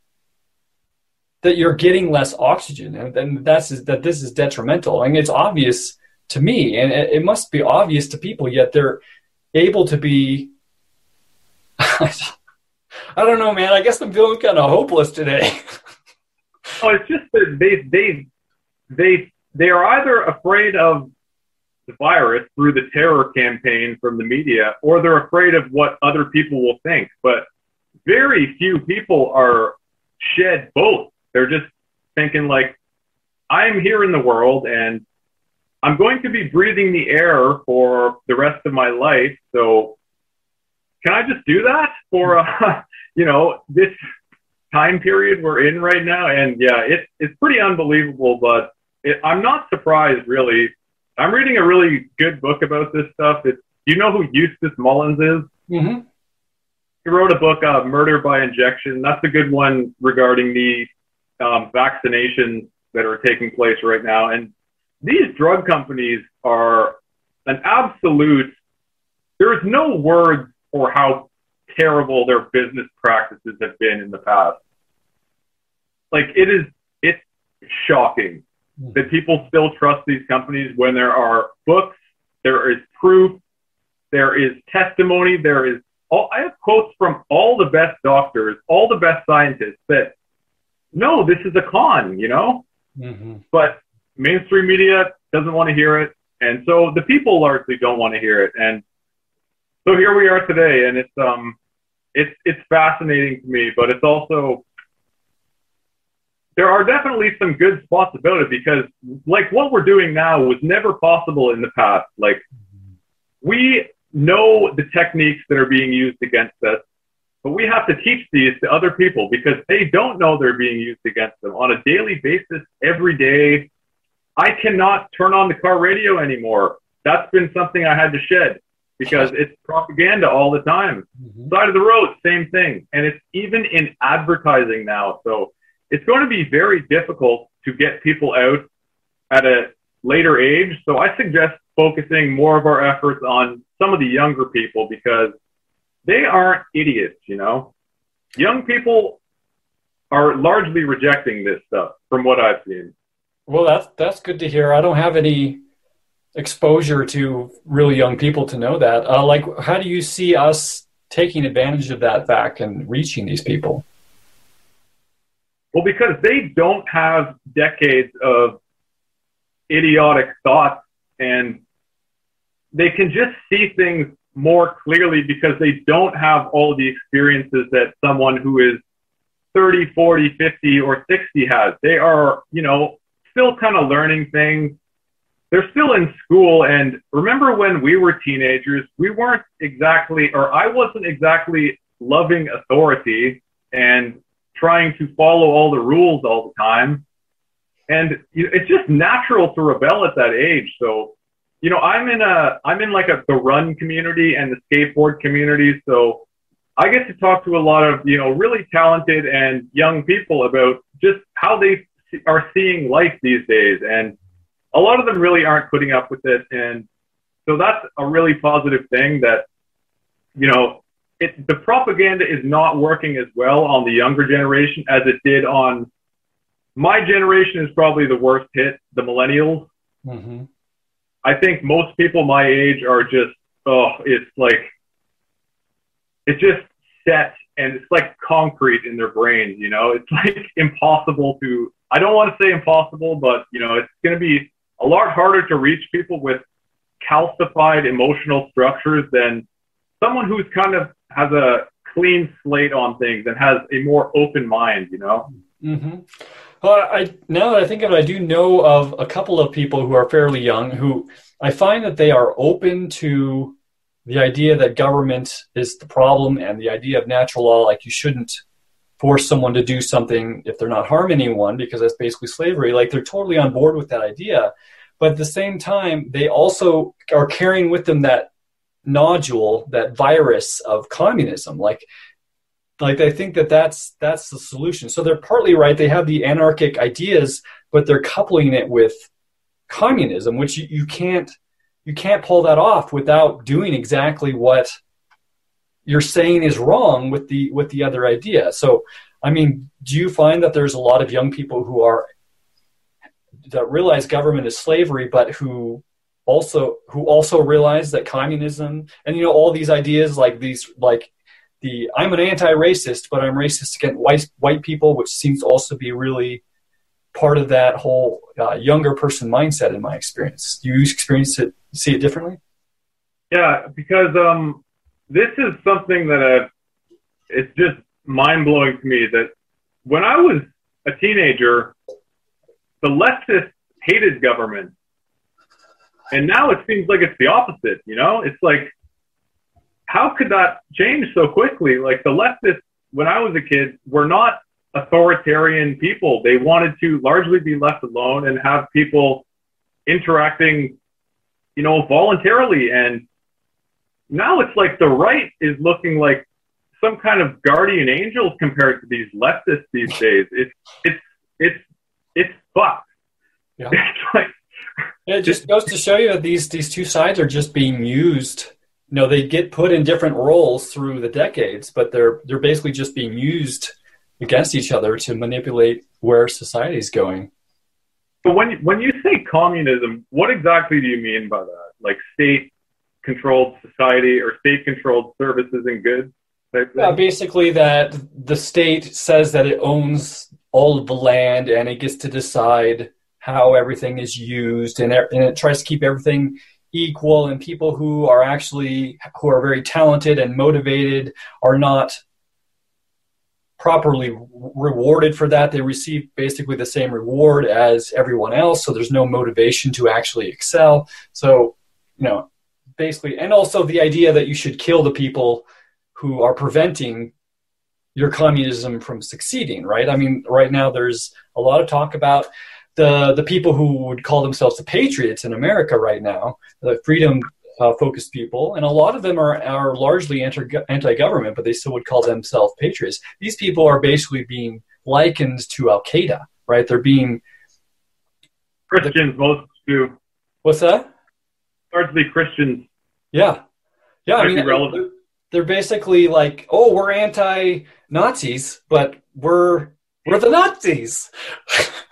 that you're getting less oxygen, and, and that's that this is detrimental. Mean, it's obvious to me, and it, it must be obvious to people. Yet they're able to be. I don't know, man. I guess I'm feeling kind of hopeless today. oh, it's just that they they they they are either afraid of the virus through the terror campaign from the media, or they're afraid of what other people will think. But very few people are shed both. They're just thinking like, I'm here in the world and I'm going to be breathing the air for the rest of my life. So can I just do that for, uh, you know, this time period we're in right now? And yeah, it, it's pretty unbelievable, but it, I'm not surprised really. I'm reading a really good book about this stuff. It's, you know who Eustace Mullins is? Mm-hmm. He wrote a book, uh, Murder by Injection. That's a good one regarding the um, vaccinations that are taking place right now. And these drug companies are an absolute, there is no words for how terrible their business practices have been in the past. Like it is, it's shocking that people still trust these companies when there are books, there is proof, there is testimony, there is all, I have quotes from all the best doctors, all the best scientists that no, this is a con, you know? Mm-hmm. But mainstream media doesn't want to hear it. And so the people largely don't want to hear it. And so here we are today, and it's um, it's it's fascinating to me, but it's also there are definitely some good spots about it because like what we're doing now was never possible in the past. Like we know the techniques that are being used against us, but we have to teach these to other people because they don't know they're being used against them on a daily basis, every day. I cannot turn on the car radio anymore. That's been something I had to shed because it's propaganda all the time. Mm-hmm. Side of the road, same thing. And it's even in advertising now. So it's going to be very difficult to get people out at a later age. So I suggest focusing more of our efforts on some of the younger people because they aren't idiots, you know? Young people are largely rejecting this stuff from what I've seen. Well, that's that's good to hear. I don't have any exposure to really young people to know that. Uh, like, how do you see us taking advantage of that fact and reaching these people? Well, because they don't have decades of idiotic thoughts and they can just see things more clearly because they don't have all the experiences that someone who is 30, 40, 50, or 60 has. They are, you know, still kind of learning things. They're still in school. And remember when we were teenagers, we weren't exactly, or I wasn't exactly loving authority and trying to follow all the rules all the time. And it's just natural to rebel at that age. So, you know, I'm in a, I'm in like a, the run community and the skateboard community. So I get to talk to a lot of, you know, really talented and young people about just how they are seeing life these days. And a lot of them really aren't putting up with it. And so that's a really positive thing that, you know, it, the propaganda is not working as well on the younger generation as it did on my generation is probably the worst hit, the millennials. Mm-hmm. I think most people my age are just, oh, it's like, it's just set and it's like concrete in their brains, you know? It's like impossible to, I don't want to say impossible, but, you know, it's going to be a lot harder to reach people with calcified emotional structures than someone who's kind of has a clean slate on things and has a more open mind, you know? Mm-hmm. Well, I now that I think of it, I do know of a couple of people who are fairly young who I find that they are open to the idea that government is the problem and the idea of natural law, like you shouldn't force someone to do something if they're not harming anyone because that's basically slavery. Like they're totally on board with that idea. But at the same time, they also are carrying with them that nodule, that virus of communism. Like, like they think that that's that's the solution. So they're partly right. They have the anarchic ideas, but they're coupling it with communism, which you, you can't you can't pull that off without doing exactly what you're saying is wrong with the with the other idea. So, I mean, do you find that there's a lot of young people who are that realize government is slavery, but who also who also realize that communism and you know all these ideas like these like the I'm an anti-racist, but I'm racist against white white people, which seems to also be really part of that whole uh, younger person mindset in my experience. Do you experience it, see it differently? Yeah, because um, this is something that uh, it's just mind blowing to me that when I was a teenager, the leftists hated government and now it seems like it's the opposite, you know? It's like, how could that change so quickly? Like the leftists, when I was a kid, were not authoritarian people. They wanted to largely be left alone and have people interacting, you know, voluntarily. And now it's like the right is looking like some kind of guardian angels compared to these leftists these days. It's, it's, it's, it's fucked. Yeah. It's like, it just goes to show you that these these two sides are just being used. You know, they get put in different roles through the decades, but they're they're basically just being used against each other to manipulate where society is going. But when when you say communism, what exactly do you mean by that? Like state controlled society or state controlled services and goods? Yeah, uh, basically that the state says that it owns all of the land and it gets to decide how everything is used and, and it tries to keep everything equal and people who are actually who are very talented and motivated are not properly rewarded for that. They receive basically the same reward as everyone else so there's no motivation to actually excel. So you know basically and also the idea that you should kill the people who are preventing your communism from succeeding right? I mean right now there's a lot of talk about the the people who would call themselves the patriots in America right now, the freedom uh, focused people, and a lot of them are are largely anti government, but they still would call themselves patriots. These people are basically being likened to Al Qaeda, right? They're being Christians, most do. What's that? Largely Christians. Yeah, yeah. I mean, relevant. they're basically like, oh, we're anti Nazis, but we're we're the Nazis.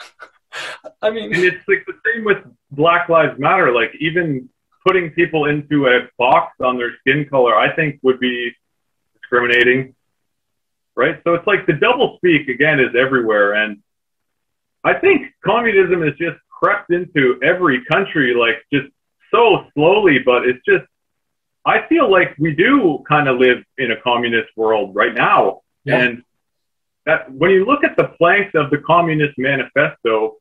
I mean, and it's like the same with Black Lives Matter. Like even putting people into a box on their skin color, I think would be discriminating, right? So it's like the double speak again is everywhere, and I think communism has just crept into every country, like just so slowly, but it's just, I feel like we do kind of live in a communist world right now. Yeah. And that when you look at the planks of the Communist Manifesto,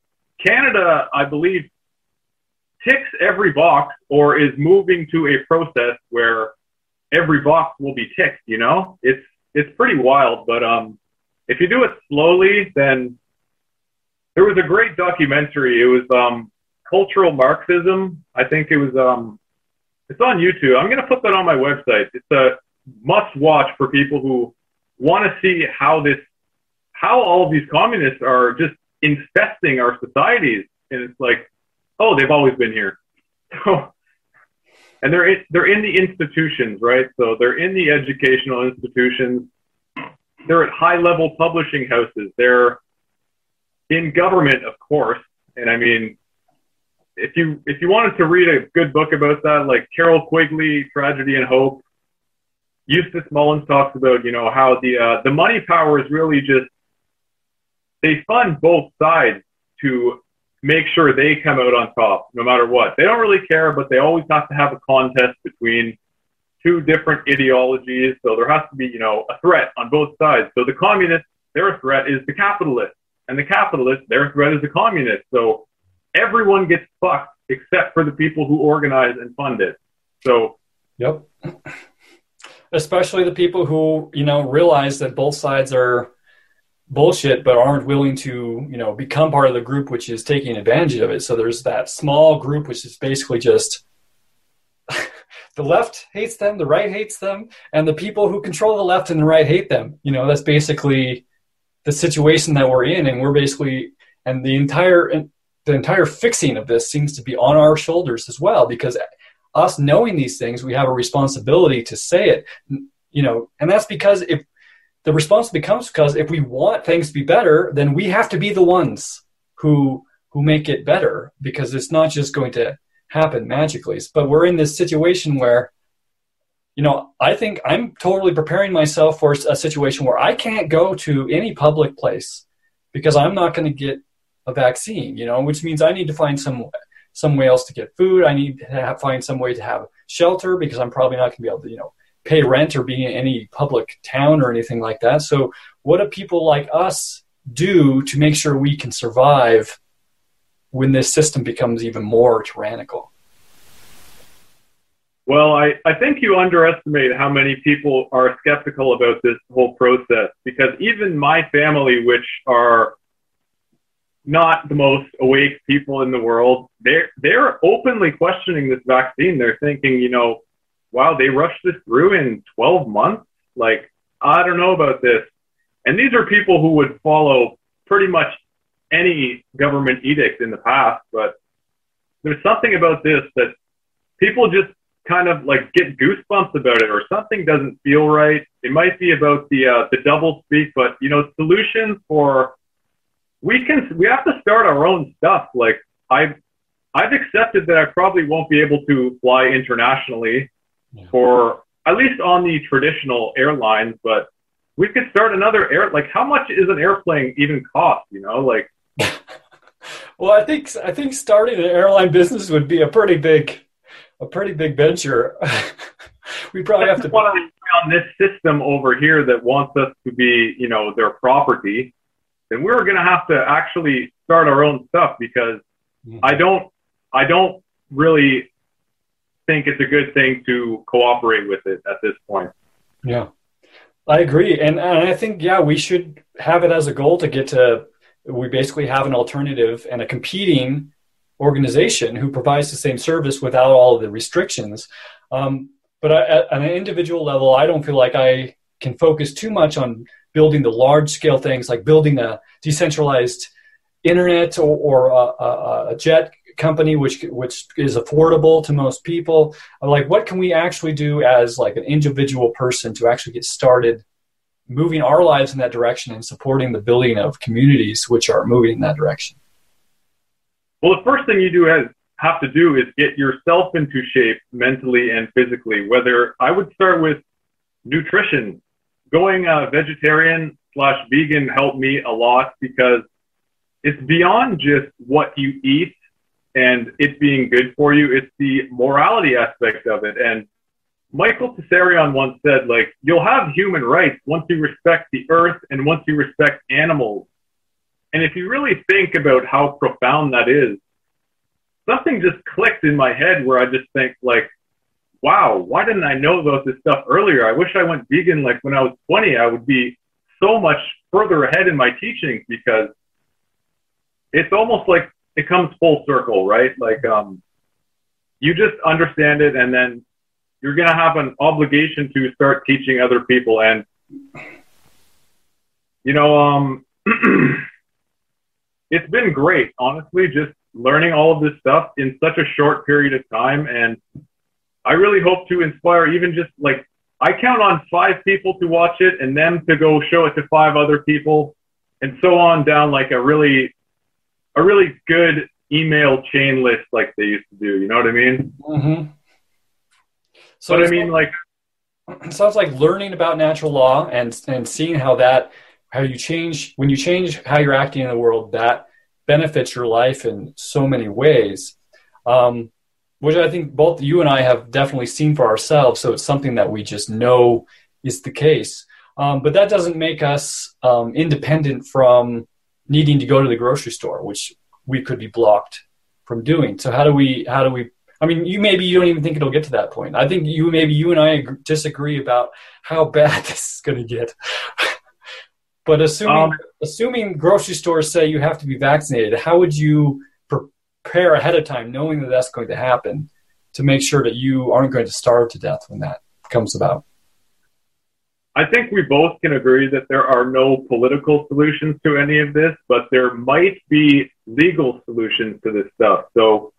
Canada, I believe, ticks every box or is moving to a process where every box will be ticked, you know? It's it's pretty wild, but um if you do it slowly, then there was a great documentary. It was um cultural Marxism. I think it was um it's on YouTube. I'm gonna put that on my website. It's a must watch for people who want to see how this how all of these communists are just infesting our societies. And it's like, oh, they've always been here. So and they're in, they're in the institutions, right? So they're in the educational institutions. They're at high level publishing houses. They're in government, of course. And I mean, if you if you wanted to read a good book about that, like Carroll Quigley, Tragedy and Hope, Eustace Mullins talks about, you know, how the uh, the money power is really just they fund both sides to make sure they come out on top no matter what. They don't really care, but they always have to have a contest between two different ideologies. So there has to be, you know, a threat on both sides. So the communists, their threat is the capitalists, and the capitalists, their threat is the communists. So everyone gets fucked except for the people who organize and fund it. So, yep. Especially the people who, you know, realize that both sides are bullshit but aren't willing to you know become part of the group which is taking advantage of it. So there's that small group which is basically just the left hates them the right hates them and the people who control the left and the right hate them. You know that's basically the situation that we're in and we're basically and the entire the entire fixing of this seems to be on our shoulders as well because us knowing these things we have a responsibility to say it. You know and that's because if the response becomes because if we want things to be better, then we have to be the ones who who make it better because it's not just going to happen magically. But we're in this situation where, you know, I think I'm totally preparing myself for a situation where I can't go to any public place because I'm not going to get a vaccine. You know, which means I need to find some some way else to get food. I need to have, find some way to have shelter because I'm probably not going to be able to, you know, pay rent or be in any public town or anything like that. So, what do people like us do to make sure we can survive when this system becomes even more tyrannical? Well, I, I think you underestimate how many people are skeptical about this whole process because even my family, which are not the most awake people in the world, they're, they're openly questioning this vaccine. They're thinking, you know, wow, they rushed this through in 12 months. Like, I don't know about this. And these are people who would follow pretty much any government edict in the past, but there's something about this that people just kind of like get goosebumps about it or something doesn't feel right. It might be about the uh, the double speak, but you know, solutions for we can we have to start our own stuff. Like I've I've accepted that I probably won't be able to fly internationally yeah. for at least on the traditional airlines, but we could start another air. Like, how much is an airplane even cost? You know, like. well, I think I think starting an airline business would be a pretty big, a pretty big venture. we probably have to on this system over here that wants us to be, you know, their property. Then we're going to have to actually start our own stuff because mm-hmm. I don't, I don't really think it's a good thing to cooperate with it at this point. Yeah, I agree, and and I think yeah we should have it as a goal to get to. We basically have an alternative and a competing organization who provides the same service without all of the restrictions. Um, but I, at an individual level, I don't feel like I can focus too much on building the large scale things like building a decentralized internet or, or a, a, a jet company which which is affordable to most people. Like what can we actually do as like an individual person to actually get started moving our lives in that direction and supporting the building of communities which are moving in that direction? Well the first thing you do has have to do is get yourself into shape mentally and physically. Whether i would start with nutrition. Going uh, vegetarian slash vegan helped me a lot because it's beyond just what you eat and it being good for you. It's the morality aspect of it. And Michael Tsarion once said, like, you'll have human rights once you respect the earth and once you respect animals. And if you really think about how profound that is, something just clicked in my head where I just think, like, wow, why didn't I know about this stuff earlier? I wish I went vegan like when I was 20. I would be so much further ahead in my teachings because it's almost like it comes full circle, right? Like, um, you just understand it and then you're going to have an obligation to start teaching other people. And, you know, um, it's been great, honestly, just learning all of this stuff in such a short period of time. And I really hope to inspire even just like, I count on five people to watch it and them to go show it to five other people and so on down like a really, a really good email chain list like they used to do. You know what I mean? Mm-hmm. So but I mean, like, it sounds like learning about natural law and and seeing how that how you change when you change how you're acting in the world that benefits your life in so many ways. Um, which I think both you and I have definitely seen for ourselves. So it's something that we just know is the case. Um, but that doesn't make us um, independent from needing to go to the grocery store, which we could be blocked from doing. So how do we how do we I mean, you maybe you don't even think it'll get to that point. I think you maybe you and I disagree about how bad this is going to get. but assuming um, assuming grocery stores say you have to be vaccinated, how would you prepare ahead of time, knowing that that's going to happen, to make sure that you aren't going to starve to death when that comes about? I think we both can agree that there are no political solutions to any of this, but there might be legal solutions to this stuff. So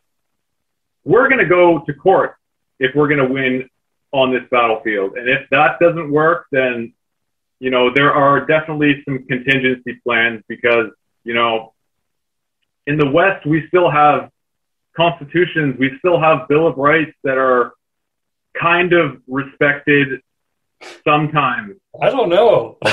we're going to go to court if we're going to win on this battlefield. And if that doesn't work, then, you know, there are definitely some contingency plans because, you know, in the West, we still have constitutions, we still have Bill of Rights that are kind of respected sometimes. I don't know.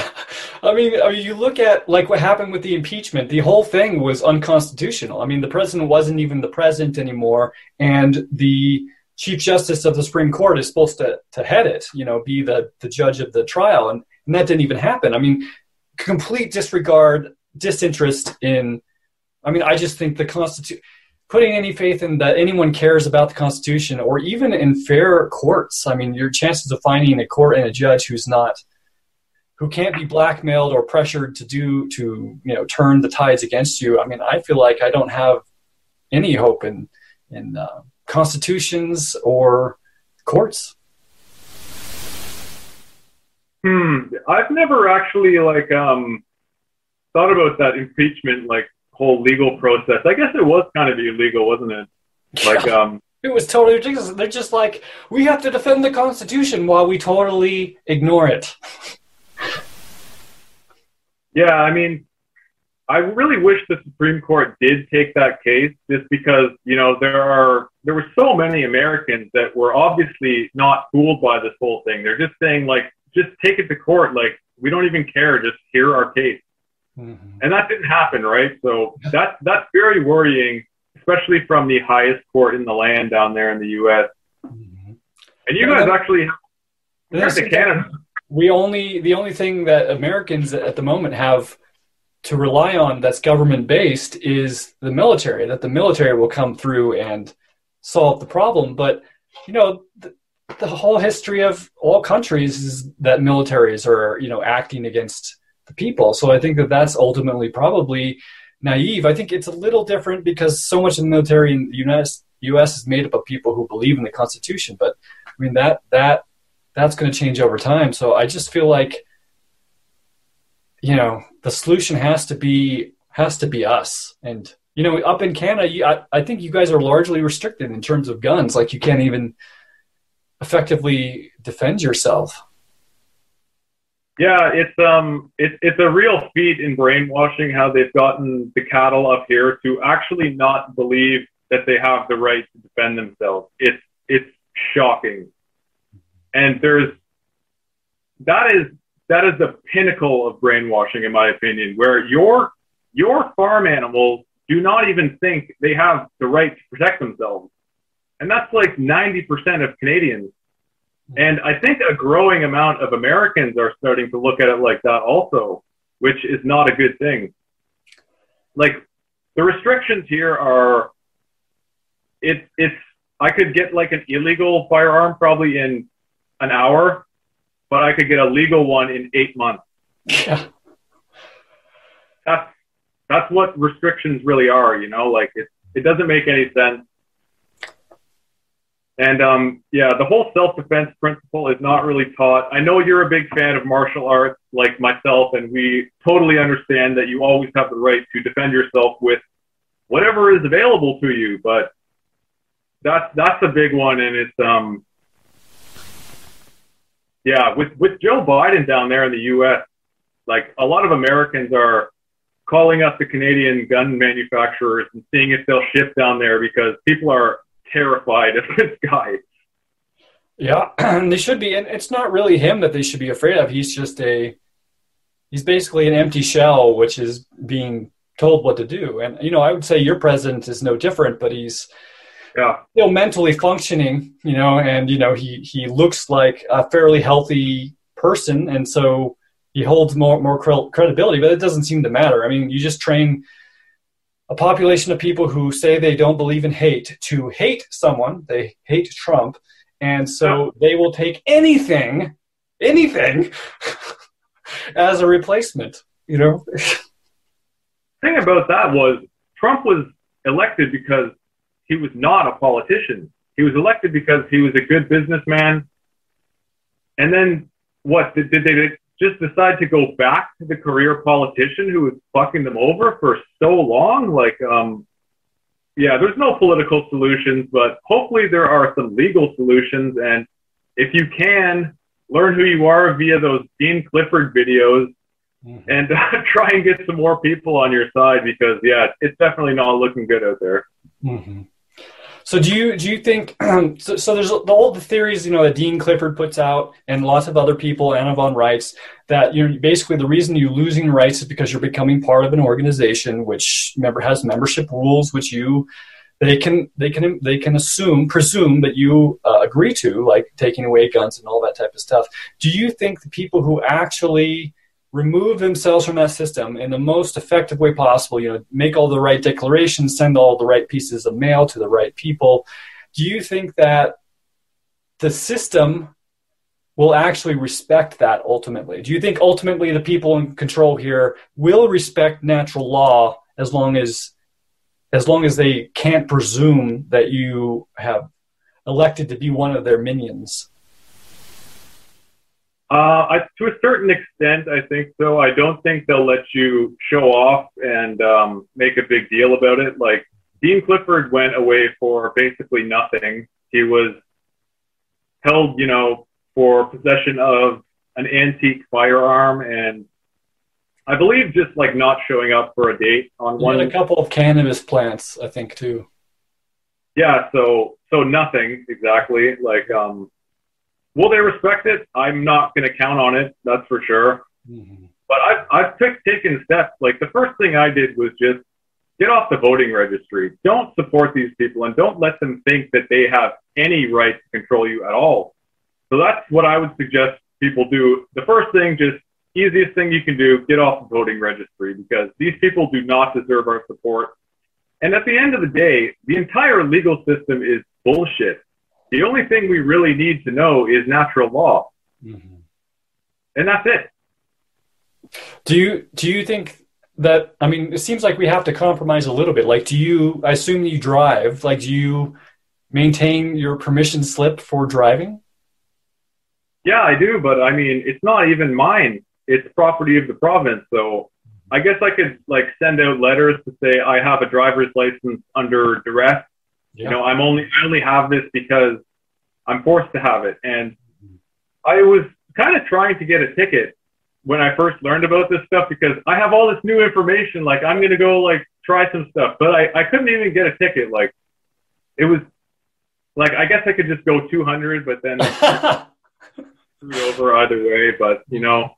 I mean, I mean, you look at like what happened with the impeachment. The whole thing was unconstitutional. I mean, the president wasn't even the president anymore, and the chief justice of the Supreme Court is supposed to to head it. You know, be the the judge of the trial, and and that didn't even happen. I mean, complete disregard, disinterest in. I mean, I just think the constitution putting any faith in that anyone cares about the Constitution or even in fair courts. I mean, your chances of finding a court and a judge who's not who can't be blackmailed or pressured to do to you know turn the tides against you. I mean, I feel like I don't have any hope in in uh, constitutions or courts. Hmm. I've never actually like um thought about that impeachment like whole legal process. I guess it was kind of illegal, wasn't it? Like um it was totally ridiculous. They're just like, we have to defend the Constitution while we totally ignore it. Yeah, I mean, I really wish the Supreme Court did take that case just because, you know, there are there were so many Americans that were obviously not fooled by this whole thing. They're just saying like just take it to court, like we don't even care, just hear our case. Mm-hmm. And that didn't happen, right? So that that's very worrying, especially from the highest court in the land down there in the US. Mm-hmm. And you guys actually compared to Canada we only the only thing that Americans at the moment have to rely on that's government based is the military. That the military will come through and solve the problem. But you know, the, the whole history of all countries is that militaries are you know acting against the people. So I think that that's ultimately probably naive. I think it's a little different because so much of the military in the U.S. U.S. is made up of people who believe in the Constitution. But I mean that that that's going to change over time. So I just feel like, you know, the solution has to be has to be us. And you know, up in Canada, you, I, I think you guys are largely restricted in terms of guns. Like you can't even effectively defend yourself. Yeah, it's um, it's it's a real feat in brainwashing how they've gotten the cattle up here to actually not believe that they have the right to defend themselves. It's it's shocking and there's that is that is the pinnacle of brainwashing, in my opinion, where your your farm animals do not even think they have the right to protect themselves. And that's like 90% of Canadians. And I think a growing amount of Americans are starting to look at it like that also, which is not a good thing. Like the restrictions here are, it, it's, I could get like an illegal firearm probably in an hour, but I could get a legal one in eight months. Yeah. That's, that's what restrictions really are, you know, like it, it doesn't make any sense. And um, yeah, the whole self-defense principle is not really taught. I know you're a big fan of martial arts, like myself, and we totally understand that you always have the right to defend yourself with whatever is available to you. But that's that's a big one, and it's um, yeah, with with Joe Biden down there in the U.S., like a lot of Americans are calling up the Canadian gun manufacturers and seeing if they'll ship down there because people are terrified of this guy. Yeah, they should be, and it's not really him that they should be afraid of. He's just a, he's basically an empty shell, which is being told what to do. And you know, I would say your president is no different, but he's yeah. still mentally functioning. You know, and you know he he looks like a fairly healthy person, and so he holds more more credibility. But it doesn't seem to matter. I mean, you just train a population of people who say they don't believe in hate to hate someone. They hate Trump. And so they will take anything, anything as a replacement, you know? thing about that was Trump was elected because he was not a politician. He was elected because he was a good businessman. And then what did, did they just decide to go back to the career politician who was fucking them over for so long. Like, um, yeah, there's no political solutions, but hopefully there are some legal solutions. And if you can learn who you are via those Dean Clifford videos mm-hmm. and uh, try and get some more people on your side because, yeah, it's definitely not looking good out there. Mm-hmm. So do you do you think so, so? There's all the theories you know that Dean Clifford puts out, and lots of other people, Anna von Reitz, that you basically the reason you're losing rights is because you're becoming part of an organization which member has membership rules which you they can they can they can assume presume that you uh, agree to, like taking away guns and all that type of stuff. Do you think the people who actually remove themselves from that system in the most effective way possible you know make all the right declarations send all the right pieces of mail to the right people. Do you think that the system will actually respect that ultimately? Do you think ultimately the people in control here will respect natural law as long as as long as they can't presume that you have elected to be one of their minions uh, I, to a certain extent, I think so. I don't think they'll let you show off and um, make a big deal about it. Like Dean Clifford went away for basically nothing. He was held, you know, for possession of an antique firearm and I believe just like not showing up for a date on one. a couple of cannabis plants, I think too. Yeah, so so nothing exactly. Like um, Will they respect it? I'm not going to count on it. That's for sure. Mm-hmm. But I've, I've took, taken steps. Like the first thing I did was just get off the voting registry. Don't support these people and don't let them think that they have any right to control you at all. So that's what I would suggest people do. The first thing, just easiest thing you can do, get off the voting registry because these people do not deserve our support. And at the end of the day, the entire legal system is bullshit. The only thing we really need to know is natural law, mm-hmm. and that's it. Do you do you think that? I mean, it seems like we have to compromise a little bit. Like, do you? I assume you drive. Like, do you maintain your permission slip for driving? Yeah, I do, but I mean, it's not even mine. It's property of the province. So I guess I could like send out letters to say I have a driver's license under duress yeah. You know, I'm only I only have this because I'm forced to have it. And I was kind of trying to get a ticket when I first learned about this stuff because I have all this new information. Like I'm gonna go like try some stuff, but I, I couldn't even get a ticket. Like it was like I guess I could just go 200, but then over either way. But you know,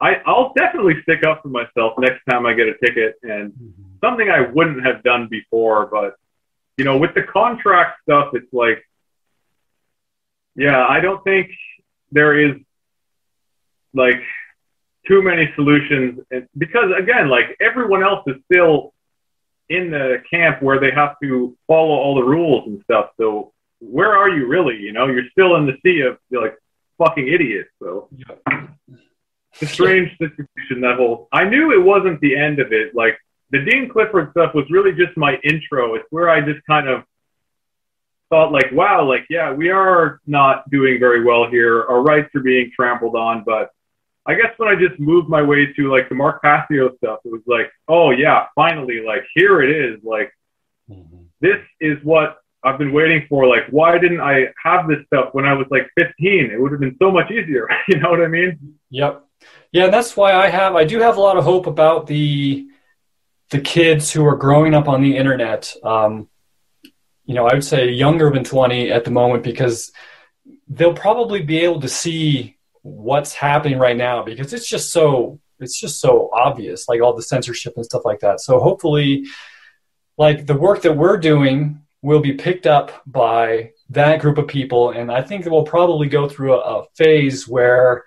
I I'll definitely stick up for myself next time I get a ticket and. Mm-hmm something I wouldn't have done before. But you know, with the contract stuff, it's like, yeah, I don't think there is like too many solutions because again, like everyone else is still in the camp where they have to follow all the rules and stuff. So where are you really? You know, you're still in the sea of like fucking idiots. So it's a strange situation that whole. I knew it wasn't the end of it. Like the Dean Clifford stuff was really just my intro. It's where I just kind of thought like, wow, like yeah, we are not doing very well here. Our rights are being trampled on, but I guess when I just moved my way to like the Mark Passio stuff, it was like, oh yeah, finally, like here it is. Like mm-hmm. this is what I've been waiting for. Like, why didn't I have this stuff when I was like 15? It would have been so much easier. you know what I mean? Yep. Yeah, and that's why I have I do have a lot of hope about the the kids who are growing up on the internet. Um, you know, I would say younger than 20 at the moment because they'll probably be able to see what's happening right now because it's just so it's just so obvious like all the censorship and stuff like that so hopefully like the work that we're doing will be picked up by that group of people and i think that we'll probably go through a, a phase where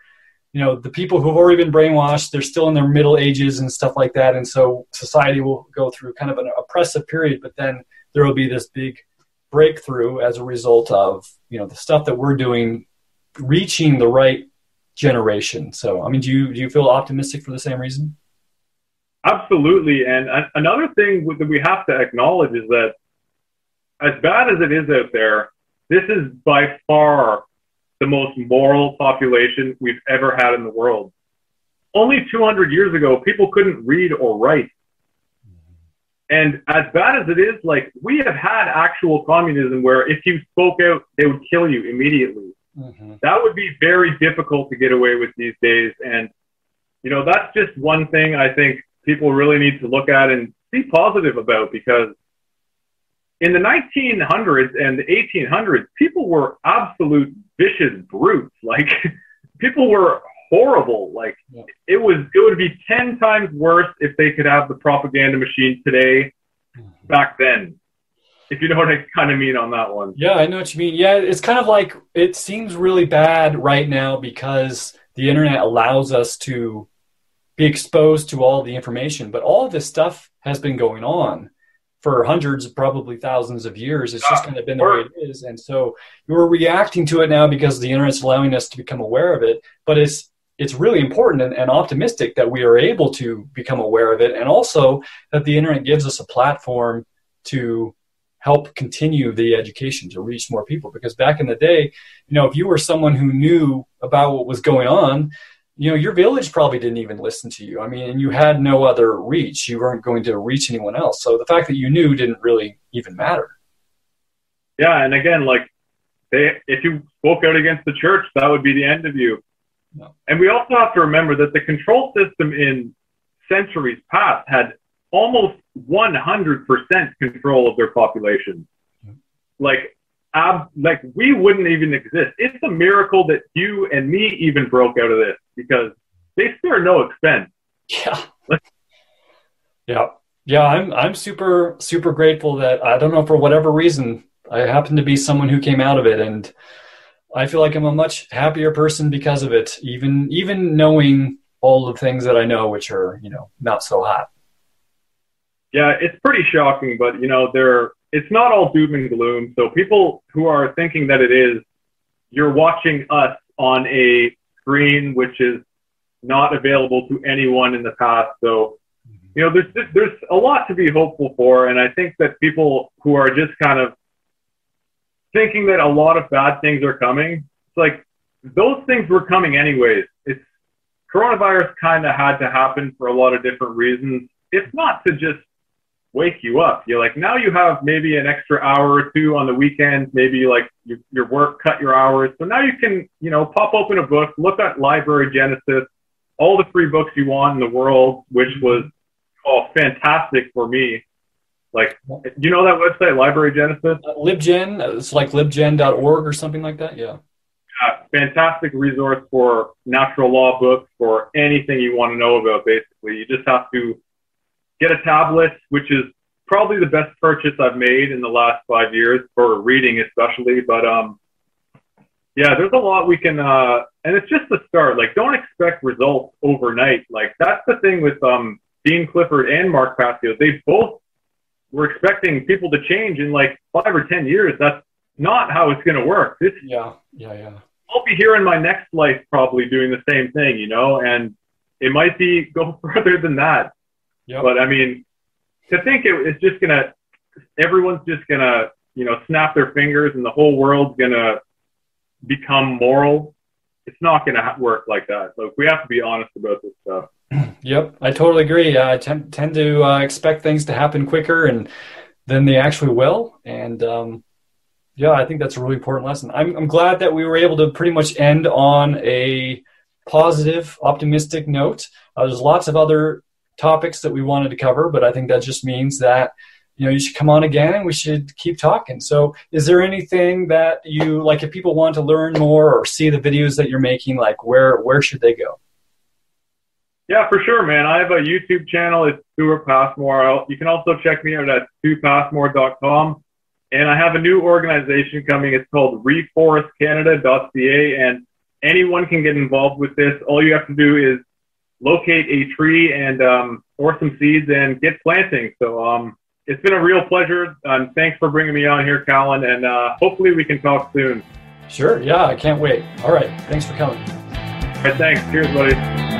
you know the people who've already been brainwashed they're still in their middle ages and stuff like that and so society will go through kind of an oppressive period but then there will be this big breakthrough as a result of you know the stuff that we're doing reaching the right generation. So, I mean, do you do you feel optimistic for the same reason? Absolutely. And another thing that we have to acknowledge is that as bad as it is out there, this is by far the most moral population we've ever had in the world. Only 200 years ago, people couldn't read or write. And as bad as it is, like we have had actual communism where if you spoke out, they would kill you immediately. Mm-hmm. That would be very difficult to get away with these days. And, you know, that's just one thing I think people really need to look at and be positive about because in the 1900s and the 1800s, people were absolute vicious brutes. Like, people were horrible. Like, yeah. it was, it would be 10 times worse if they could have the propaganda machine today mm-hmm. back then if you know what I kind of mean on that one. Yeah, I know what you mean. Yeah, it's kind of like it seems really bad right now because the internet allows us to be exposed to all the information, but all of this stuff has been going on for hundreds, probably thousands of years. It's just ah, kind of been the way it is, and so we're reacting to it now because the internet's allowing us to become aware of it. But it's it's really important and, and optimistic that we are able to become aware of it, and also that the internet gives us a platform to help continue the education to reach more people. Because back in the day, you know, if you were someone who knew about what was going on, you know, your village probably didn't even listen to you. I mean, and you had no other reach. You weren't going to reach anyone else. So the fact that you knew didn't really even matter. Yeah, and again, like they, if you spoke out against the church, that would be the end of you. No. And we also have to remember that the control system in centuries past had almost 100% control of their population. Like, ab- like we wouldn't even exist. It's a miracle that you and me even broke out of this because they spare no expense. Yeah. yeah. Yeah, I'm I'm super super grateful that I don't know for whatever reason I happen to be someone who came out of it and I feel like I'm a much happier person because of it even even knowing all the things that I know which are, you know, not so hot. Yeah, it's pretty shocking, but you know, there it's not all doom and gloom. So people who are thinking that it is, you're watching us on a screen which is not available to anyone in the past. So, mm-hmm. you know, there's there's a lot to be hopeful for, and I think that people who are just kind of thinking that a lot of bad things are coming, it's like those things were coming anyways. It's coronavirus kind of had to happen for a lot of different reasons. It's not to just wake you up. You're like, now you have maybe an extra hour or two on the weekend. maybe like you, your work cut your hours. So now you can, you know, pop open a book, look at Library Genesis, all the free books you want in the world, which was oh, fantastic for me. Like, you know that website, Library Genesis? Uh, LibGen, it's like libgen.org or something like that. Yeah. Yeah, fantastic resource for natural law books, for anything you want to know about, basically. You just have to get a tablet, which is probably the best purchase I've made in the last five years for reading, especially. But um, yeah, there's a lot we can, uh, and it's just the start. Like, don't expect results overnight. Like, that's the thing with um, Dean Clifford and Mark Passio. They both were expecting people to change in like five or ten years. That's not how it's going to work. This, yeah, yeah, yeah. I'll be here in my next life probably doing the same thing, you know, and it might be go further than that. Yep. But I mean, to think it, it's just gonna, everyone's just gonna, you know, snap their fingers and the whole world's gonna become moral. It's not gonna work like that. So we have to be honest about this stuff. Yep, I totally agree. I tend tend to uh, expect things to happen quicker and than they actually will, and um, yeah, I think that's a really important lesson. I'm, I'm glad that we were able to pretty much end on a positive, optimistic note. Uh, there's lots of other topics that we wanted to cover, but I think that just means that you know you should come on again and we should keep talking. So, is there anything that you like if people want to learn more or see the videos that you're making? Like, where where should they go? Yeah, for sure, man. I have a YouTube channel. It's Stuart Passmore. You can also check me out at stewpassmore.com. And I have a new organization coming. It's called reforestcanada.ca. And anyone can get involved with this. All you have to do is locate a tree and um, or some seeds and get planting. So um, it's been a real pleasure. Um, thanks for bringing me on here, Callan. And uh, hopefully we can talk soon. Sure. Yeah, I can't wait. All right. Thanks for coming. All right. Thanks. Cheers, buddy.